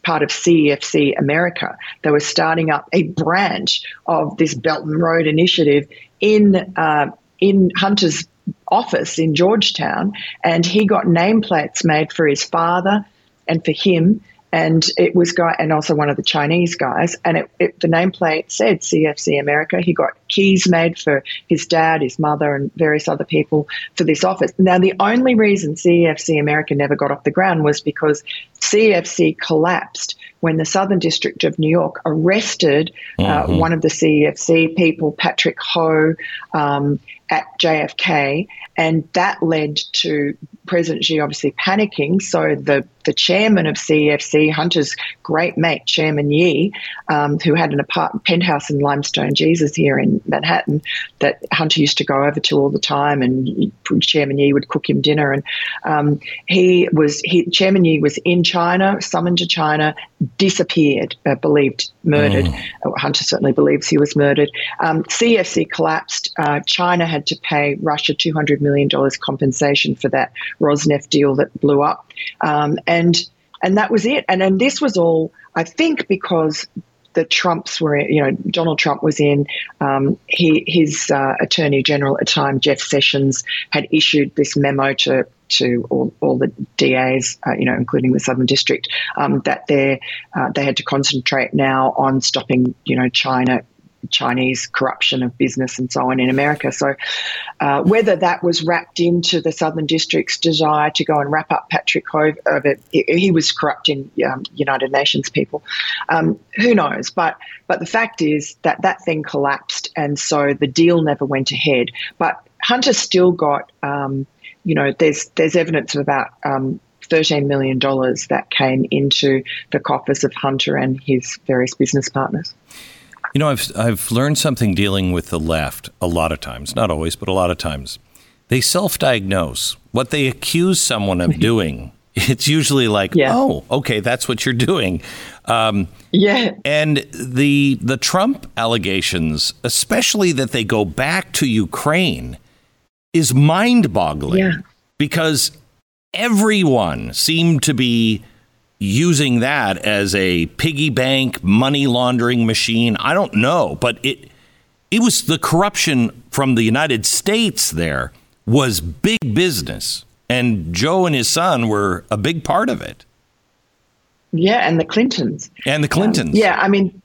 part of CEFC America. They were starting up a branch of this Belt and Road Initiative in uh, in Hunter's office in Georgetown, and he got nameplates made for his father and for him. And it was guy, and also one of the Chinese guys. And it, it, the nameplate said CFC America. He got keys made for his dad, his mother, and various other people for this office. Now, the only reason CFC America never got off the ground was because CFC collapsed when the Southern District of New York arrested uh, mm-hmm. one of the CFC people, Patrick Ho, um, at JFK, and that led to President Xi obviously panicking. So the the chairman of CEFC, Hunter's great mate, Chairman Yi, um, who had an apartment penthouse in Limestone Jesus here in Manhattan, that Hunter used to go over to all the time, and Chairman Yi would cook him dinner. And um, he was he, Chairman Yi was in China, summoned to China, disappeared, uh, believed murdered. Mm. Hunter certainly believes he was murdered. Um, CEFC collapsed. Uh, China had to pay Russia two hundred million dollars compensation for that Rosneft deal that blew up. Um, and and that was it. And and this was all, I think, because the Trumps were, you know, Donald Trump was in. Um, he, his uh, Attorney General at the time, Jeff Sessions, had issued this memo to to all, all the DAs, uh, you know, including the Southern District, um, that they uh, they had to concentrate now on stopping, you know, China Chinese corruption of business and so on in America. So, uh, whether that was wrapped into the Southern District's desire to go and wrap up Patrick Ho, uh, he was corrupting um, United Nations people. Um, who knows? But but the fact is that that thing collapsed, and so the deal never went ahead. But Hunter still got, um, you know, there's there's evidence of about. Um, $13 million that came into the coffers of Hunter and his various business partners. You know, I've I've learned something dealing with the left a lot of times, not always, but a lot of times. They self-diagnose. What they accuse someone of *laughs* doing It's usually like, Yeah. oh, okay, that's what you're doing. Um, Yeah. and the the Trump allegations, especially that they go back to Ukraine, is mind-boggling. Yeah. Because everyone seemed to be using that as a piggy bank money laundering machine. I don't know, but it it was the corruption from the United States there was big business. And Joe and his son were a big part of it. Yeah, and the Clintons. And the Clintons. Yeah, I mean,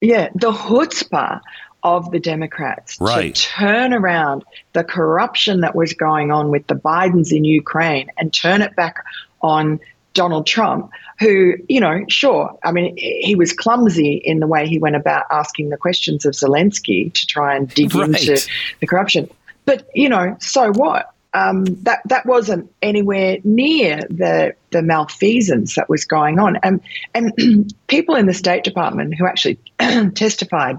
yeah, the chutzpah of the Democrats Right. to turn around the corruption that was going on with the Bidens in Ukraine and turn it back on Donald Trump, who, you know, sure, I mean, he was clumsy in the way he went about asking the questions of Zelensky to try and dig Right. into the corruption. But, you know, so what? Um, that that wasn't anywhere near the the malfeasance that was going on, and and *clears throat* people in the State Department who actually *clears throat* testified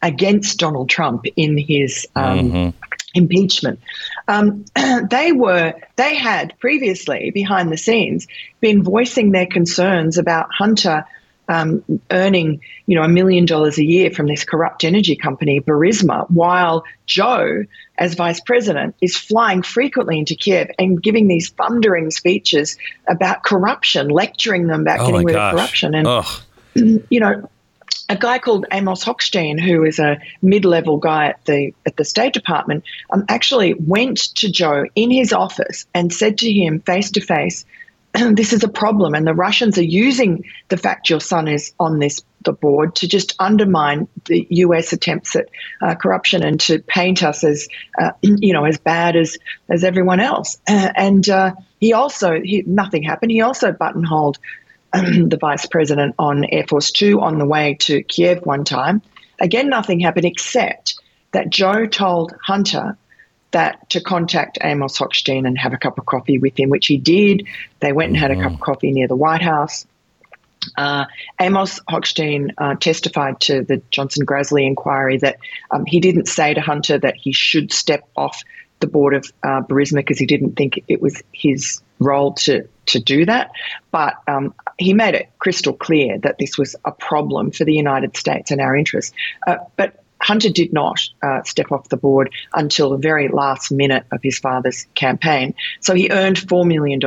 against Donald Trump in his um, impeachment. Um, *clears throat* they were they had previously behind the scenes been voicing their concerns about Hunter um, earning you know a million dollars a year from this corrupt energy company Burisma, while Joe, as vice president, is flying frequently into Kiev and giving these thundering speeches about corruption, lecturing them about Oh getting rid gosh. of corruption and Ugh. *clears throat* you know, a guy called Amos Hochstein, who is a mid-level guy at the at the State Department, um, actually went to Joe in his office and said to him face to face, "This is a problem, and the Russians are using the fact your son is on this the board to just undermine the U.S. attempts at uh, corruption and to paint us as uh, *clears throat* you know as bad as as everyone else." *clears throat* Uh, and he also he, nothing happened. He also buttonholed *clears throat* the vice president on Air Force Two on the way to Kiev one time. Again, nothing happened except that Joe told Hunter that to contact Amos Hochstein and have a cup of coffee with him, which he did. They went and had a cup of coffee near the White House. Uh, Amos Hochstein uh, testified to the Johnson Grassley inquiry that um, he didn't say to Hunter that he should step off the board of uh, Burisma because he didn't think it was his role to to do that. But um, he made it crystal clear that this was a problem for the United States and our interests. Uh, but Hunter did not uh, step off the board until the very last minute of his father's campaign. So he earned $4 million.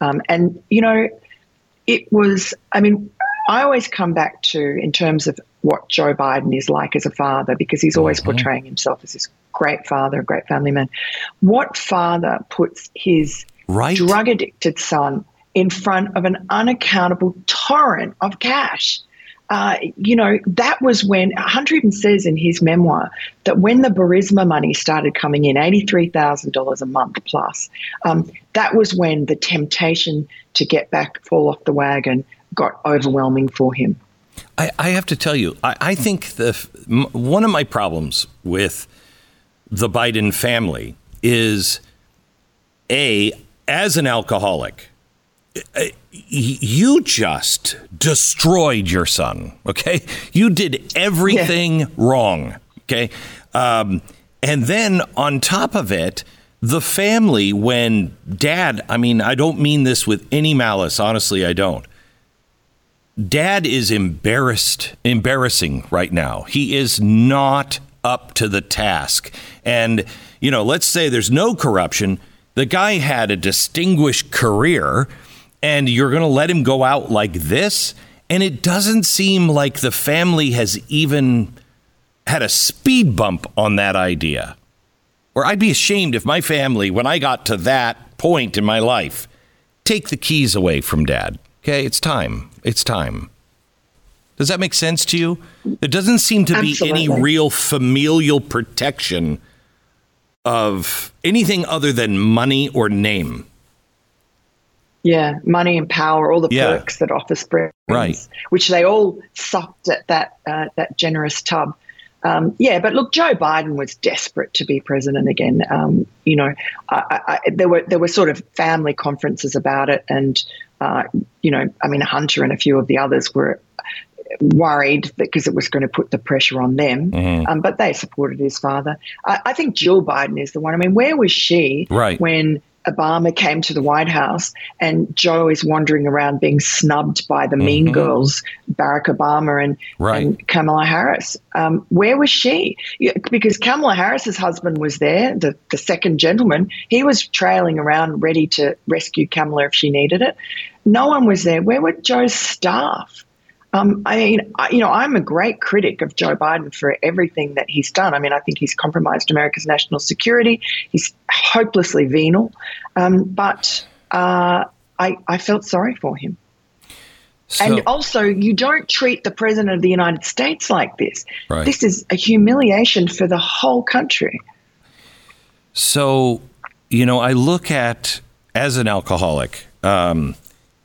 Um, and, you know, it was, I mean, I always come back to, in terms of what Joe Biden is like as a father, because he's always portraying himself as this great father, a great family man. What father puts his Right. drug addicted son in front of an unaccountable torrent of cash? Uh, you know, that was when Hunter even says in his memoir that when the Burisma money started coming in, $83,000 a month plus, um, that was when the temptation to get back, fall off the wagon, got overwhelming for him. I, I have to tell you, I, I think the m- one of my problems with the Biden family is a as an alcoholic, uh, you just destroyed your son. Okay, you did everything wrong. Okay, um, and then on top of it. The family, when dad, I mean, I don't mean this with any malice. Honestly, I don't dad is embarrassed embarrassing right now he is not up to the task and you know let's say there's no corruption the guy had a distinguished career and you're going to let him go out like this and it doesn't seem like the family has even had a speed bump on that idea or i'd be ashamed if my family when i got to that point in my life take the keys away from dad. Okay, it's time. It's time. Does that make sense to you? There doesn't seem to be any real familial protection of anything other than money or name. Yeah, money and power, all the Yeah. perks that office brings, Right. which they all sucked at that uh, that generous tub. Um, yeah, but look, Joe Biden was desperate to be president again. Um, you know, I, I, I, there were there were sort of family conferences about it, and uh, you know, I mean, Hunter and a few of the others were worried because it was going to put the pressure on them. Um, but they supported his father. I, I think Jill Biden is the one. I mean, where was she Right. when Obama came to the White House and Joe is wandering around being snubbed by the mean Mhm. girls, Barack Obama and, Right. and Kamala Harris. Um, where was she? Yeah, Because Kamala Harris's husband was there, the, the second gentleman. He was trailing around ready to rescue Kamala if she needed it. No one was there. Where were Joe's staff? Um, I mean, I, you know, I'm a great critic of Joe Biden for everything that he's done. I mean, I think he's compromised America's national security. He's hopelessly venal. Um, but uh, I, I felt sorry for him. So, and also, you don't treat the president of the United States like this. Right. This is a humiliation for the whole country. So, you know, I look at as an alcoholic, um,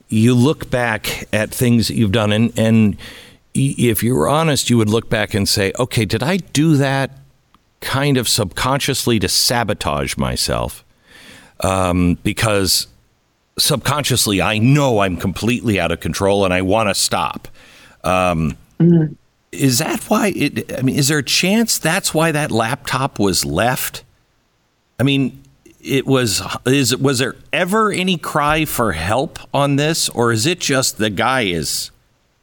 you look back at things that you've done, and, and if you were honest, you would look back and say, okay, did I do that kind of subconsciously to sabotage myself? Um, because subconsciously, I know I'm completely out of control and I want to stop. Um, Is that why it? I mean, is there a chance that's why that laptop was left? I mean, it was. Is was there ever any cry for help on this, or is it just the guy is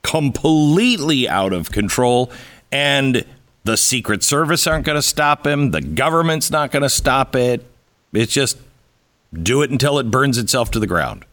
completely out of control and the Secret Service aren't going to stop him, the government's not going to stop it. It's just do it until it burns itself to the ground.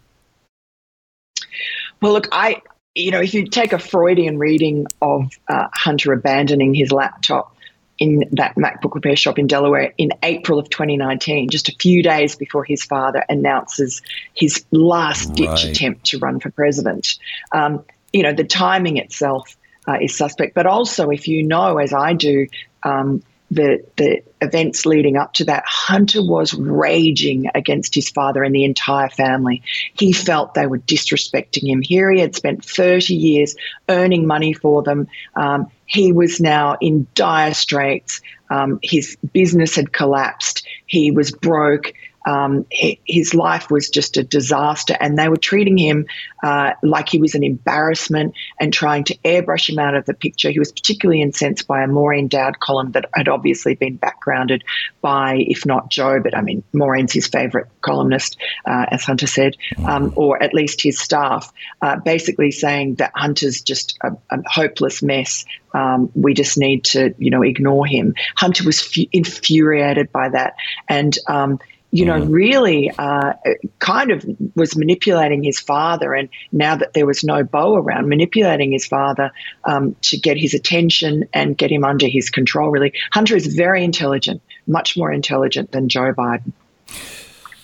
Well, look, I, you know, if you take a Freudian reading of uh, Hunter abandoning his laptop in that MacBook repair shop in Delaware in April of 2019, just a few days before his father announces his last ditch Right. attempt to run for president, um, you know, the timing itself uh, is suspect. But also, if you know, as I do, um, the the events leading up to that, Hunter was raging against his father and the entire family. He felt they were disrespecting him. Here he had spent 30 years earning money for them. Um, he was now in dire straits. Um, his business had collapsed. He was broke. Um, his life was just a disaster, and they were treating him uh, like he was an embarrassment and trying to airbrush him out of the picture. He was particularly incensed by a Maureen Dowd column that had obviously been backgrounded by, if not Joe, but I mean, Maureen's his favourite columnist, uh, as Hunter said, um, or at least his staff, uh, basically saying that Hunter's just a, a hopeless mess. Um, we just need to, you know, ignore him. Hunter was fu- infuriated by that, and um, you know, really uh, kind of was manipulating his father. And now that there was no Bo around, manipulating his father um, to get his attention and get him under his control, really. Hunter is very intelligent, much more intelligent than Joe Biden.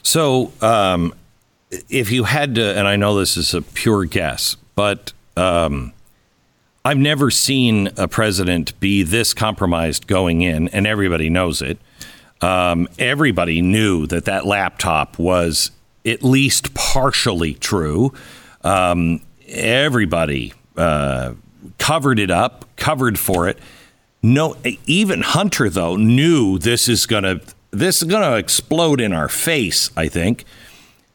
So, um, if you had to, and I know this is a pure guess, but um, I've never seen a president be this compromised going in, and everybody knows it. Um, everybody knew that that laptop was at least partially true. Um, everybody uh, covered it up, covered for it. No, even Hunter though knew this is gonna this is gonna explode in our face. I think.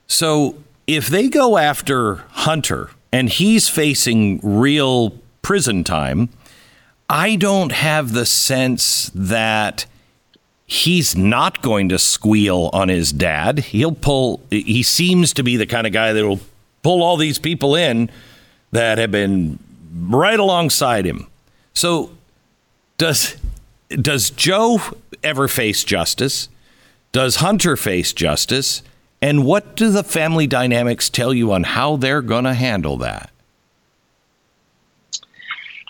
So if they go after Hunter and he's facing real prison time, I don't have the sense that he's not going to squeal on his dad. He'll pull, he seems to be the kind of guy that will pull all these people in that have been right alongside him. So does does Joe ever face justice? Does Hunter face justice? And what do the family dynamics tell you on how they're going to handle that?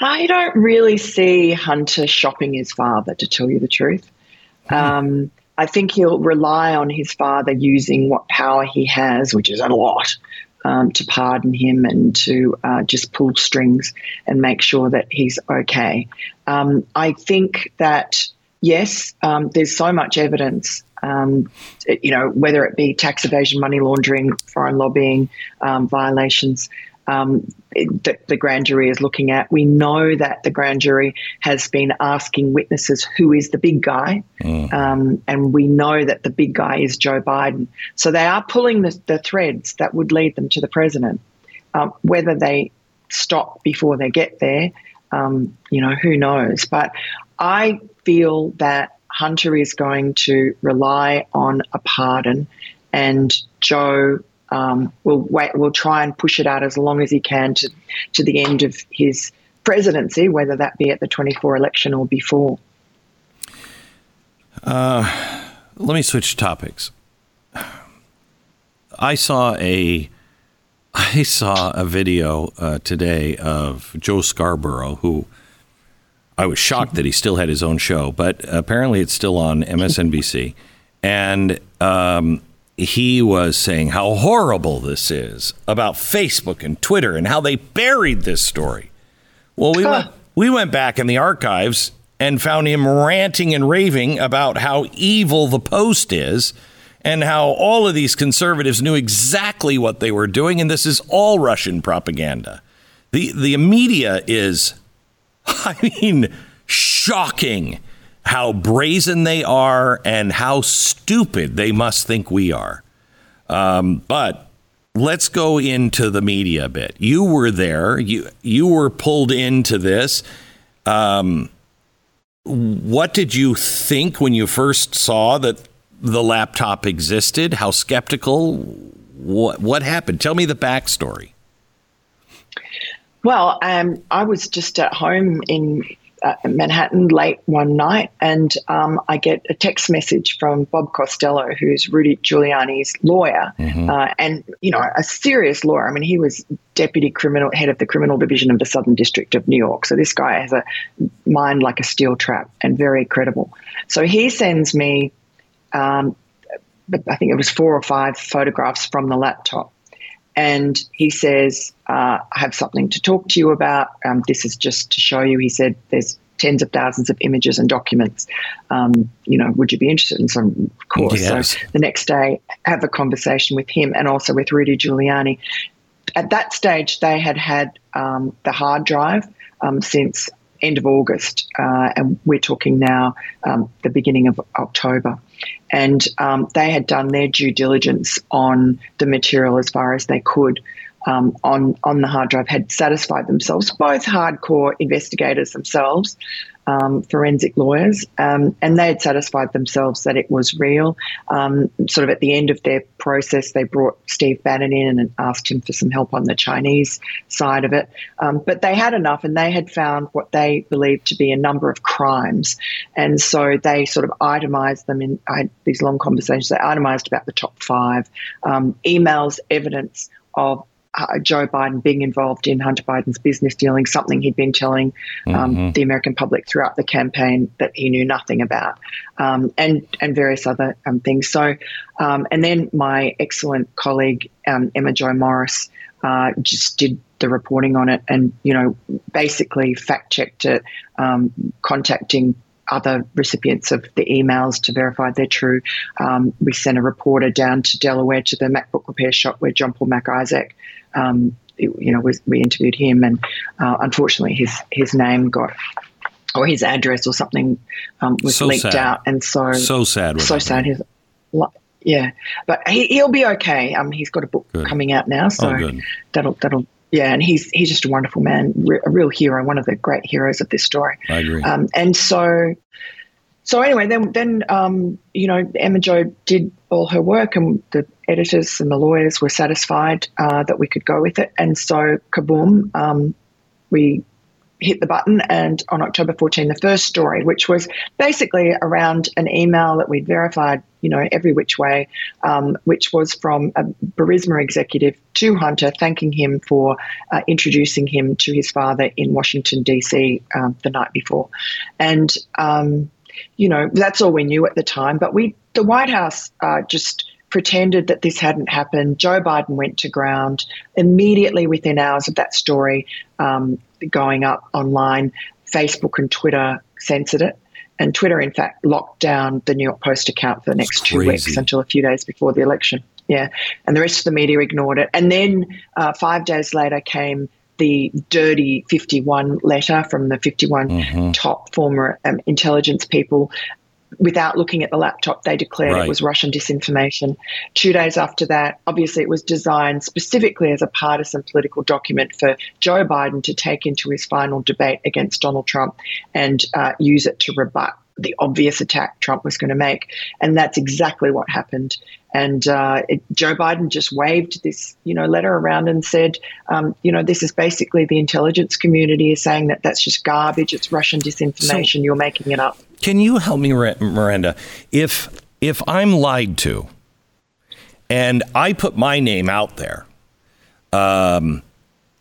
I don't really see Hunter shopping his father, to tell you the truth. Um, I think he'll rely on his father using what power he has, which is a lot, um, to pardon him and to uh, just pull strings and make sure that he's okay. Um, I think that, yes, um, there's so much evidence. Um, you know, whether it be tax evasion, money laundering, foreign lobbying um, violations, um, that the grand jury is looking at. We know that the grand jury has been asking witnesses who is the big guy, um, and we know that the big guy is Joe Biden. So they are pulling the, the threads that would lead them to the president. Um, whether they stop before they get there, um, you know, who knows? But I feel that Hunter is going to rely on a pardon and Joe um, will wait. Will try and push it out as long as he can to to the end of his presidency, whether that be at the 24 election or before. Uh, let me switch topics. I saw a *laughs* I saw a video uh, today of Joe Scarborough, who I was shocked that he still had his own show, but apparently it's still on MSNBC. And um, he was saying how horrible this is about Facebook and Twitter and how they buried this story. Well, we went, we went back in the archives and found him ranting and raving about how evil the Post is and how all of these conservatives knew exactly what they were doing, and this is all Russian propaganda. The the media is, *laughs* I mean, shocking how brazen they are and how stupid they must think we are. Um, but let's go into the media a bit. You were there. You you were pulled into this. Um, what did you think when you first saw that the laptop existed? How skeptical? What what happened? Tell me the backstory. Well, um, I was just at home in Manhattan late one night, and um, I get a text message from Bob Costello, who's Rudy Giuliani's lawyer, mm-hmm. uh, and you know a serious lawyer. I mean, he was deputy criminal head of the criminal division of the Southern District of New York. So this guy has a mind like a steel trap and very credible. So he sends me, um, I think it was four or five photographs from the laptop and he says, uh, I have something to talk to you about. Um, this is just to show you. He said, there's tens of thousands of images and documents. Um, you know, would you be interested in some? Of course. Yes. So the next day, have a conversation with him and also with Rudy Giuliani. At that stage, they had had um, the hard drive um, since end of August, uh, and we're talking now um, the beginning of October. And um, they had done their due diligence on the material as far as they could um, on on the hard drive. Had satisfied themselves, both hardcore investigators themselves, um, forensic lawyers, um, and they had satisfied themselves that it was real. Um, sort of at the end of their process, they brought Steve Bannon in and asked him for some help on the Chinese side of it. Um, but they had enough, and they had found what they believed to be a number of crimes, and so they sort of itemized them in these long conversations. They itemized about the top five um, emails, evidence of uh, Joe Biden being involved in Hunter Biden's business dealings, something he'd been telling um, mm-hmm. the American public throughout the campaign that he knew nothing about, um, and and various other um, things. So, um, and then my excellent colleague um, Emma-Jo Morris uh, just did the reporting on it, and you know basically fact checked it, um, contacting other recipients of the emails to verify they're true. Um, we sent a reporter down to Delaware to the MacBook repair shop where John Paul Mac Um, you know, we interviewed him, and uh, unfortunately, his his name got or his address or something um, was so leaked sad. out, and so so sad, so sad. His, yeah, but he, will be okay. Um, he's got a book good. coming out now, so oh, that'll that'll yeah, and he's he's just a wonderful man, a real hero, one of the great heroes of this story. I agree. Um, and so so anyway, then then um, you know Emma-Jo did all her work, and the editors and the lawyers were satisfied uh, that we could go with it, and so kaboom, um, we hit the button. And on October 14, the first story, which was basically around an email that we'd verified, you know, every which way, um, which was from a Burisma executive to Hunter, thanking him for uh, introducing him to his father in Washington D.C. Um, the night before, and um, you know, that's all we knew at the time. But we, the White House, uh, just pretended that this hadn't happened. Joe Biden went to ground immediately within hours of that story um, going up online. Facebook and Twitter censored it. And Twitter, in fact, locked down the New York Post account for the next two weeks until a few days before the election. Yeah. And the rest of the media ignored it. And then uh, five days later came the dirty 51 letter from the 51 mm-hmm. top former um, intelligence people. Without looking at the laptop, they declared right. it was Russian disinformation. Two days after that, obviously, it was designed specifically as a partisan political document for Joe Biden to take into his final debate against Donald Trump and uh, use it to rebut the obvious attack Trump was going to make, and that's exactly what happened. And uh, it, Joe Biden just waved this, you know, letter around and said, um, you know, this is basically the intelligence community is saying that that's just garbage. It's Russian disinformation. So, You're making it up. Can you help me, Miranda? If if I'm lied to, and I put my name out there, um,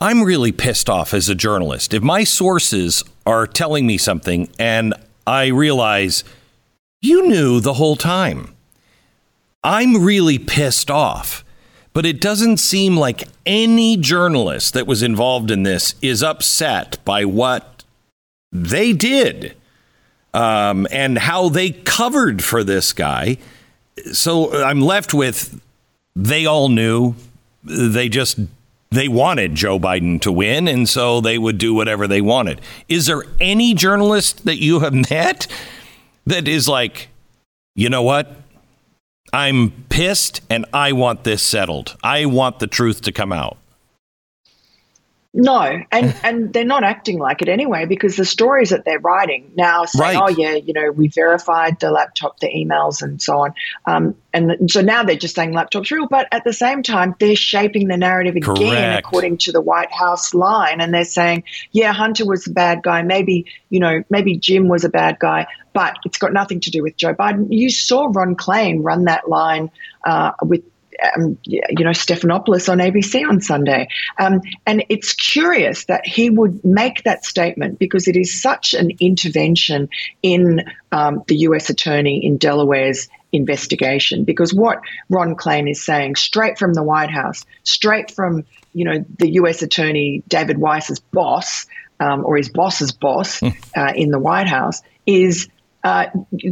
I'm really pissed off as a journalist. If my sources are telling me something and I realize you knew the whole time I'm really pissed off. But it doesn't seem like any journalist that was involved in this is upset by what they did um, and how they covered for this guy. So I'm left with they all knew. They just they wanted Joe Biden to win, and so they would do whatever they wanted. Is there any journalist that you have *laughs* met that is like, you know what? I'm pissed and I want this settled. I want the truth to come out. No, and *laughs* and they're not acting like it anyway because the stories that they're writing now say, right. "Oh yeah, you know, we verified the laptop, the emails, and so on." Um, and so now they're just saying laptop's real, but at the same time, they're shaping the narrative again Correct. according to the White House line, and they're saying, "Yeah, Hunter was a bad guy. Maybe you know, maybe Jim was a bad guy, but it's got nothing to do with Joe Biden." You saw Ron Klain run that line uh, with um, you know, Stephanopoulos on ABC on Sunday. Um, and it's curious that he would make that statement because it is such an intervention in um, the US attorney in Delaware's investigation. Because what Ron Klain is saying, straight from the White House, straight from, you know, the US attorney David Weiss's boss, um, or his boss's boss hmm. uh, in the White House, is uh,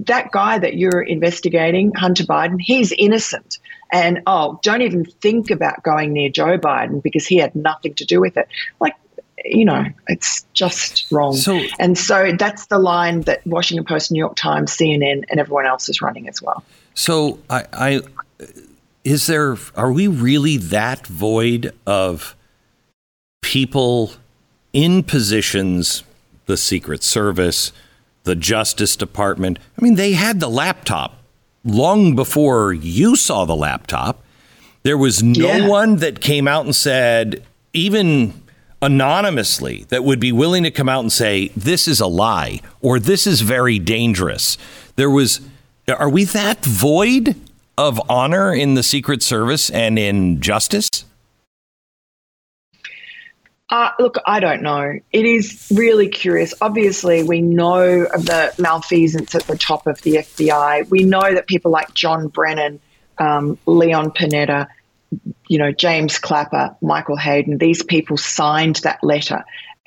that guy that you're investigating, Hunter Biden, he's innocent. And oh, don't even think about going near Joe Biden because he had nothing to do with it. Like, you know, it's just wrong. So, and so that's the line that Washington Post, New York Times, CNN, and everyone else is running as well. So I, I is there are we really that void of people in positions, the Secret Service, the Justice Department. I mean, they had the laptop long before you saw the laptop. There was no yeah. one that came out and said, even anonymously, that would be willing to come out and say, this is a lie or this is very dangerous. There was, are we that void of honor in the Secret Service and in justice? Uh, look, I don't know. It is really curious. Obviously, we know of the malfeasance at the top of the FBI. We know that people like John Brennan, um, Leon Panetta, you know, James Clapper, Michael Hayden, these people signed that letter.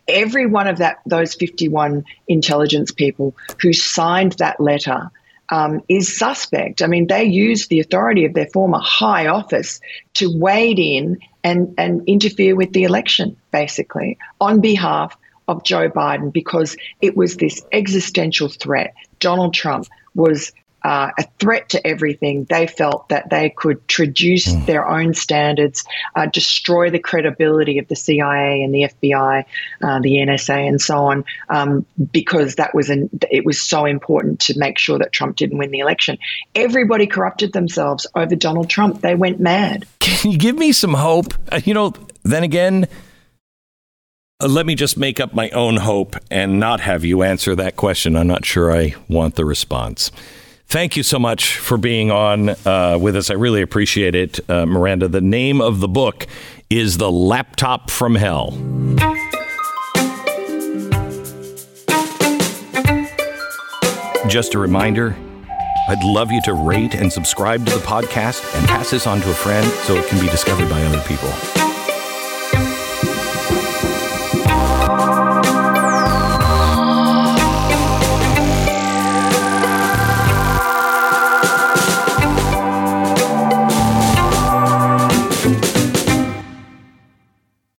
Every one of that, those 51 intelligence people who signed that letter um, is suspect. I mean, they used the authority of their former high office to wade in and, and interfere with the election, basically, on behalf of Joe Biden, because it was this existential threat. Donald Trump was uh, a threat to everything. They felt that they could traduce mm. their own standards, uh, destroy the credibility of the CIA and the FBI, uh, the NSA, and so on, um, because that was an, it was so important to make sure that Trump didn't win the election. Everybody corrupted themselves over Donald Trump. They went mad. Can you give me some hope? Uh, you know, then again. Uh, let me just make up my own hope and not have you answer that question. I'm not sure I want the response. Thank you so much for being on uh, with us. I really appreciate it, uh, Miranda. The name of the book is The Laptop from Hell. Just a reminder I'd love you to rate and subscribe to the podcast and pass this on to a friend so it can be discovered by other people.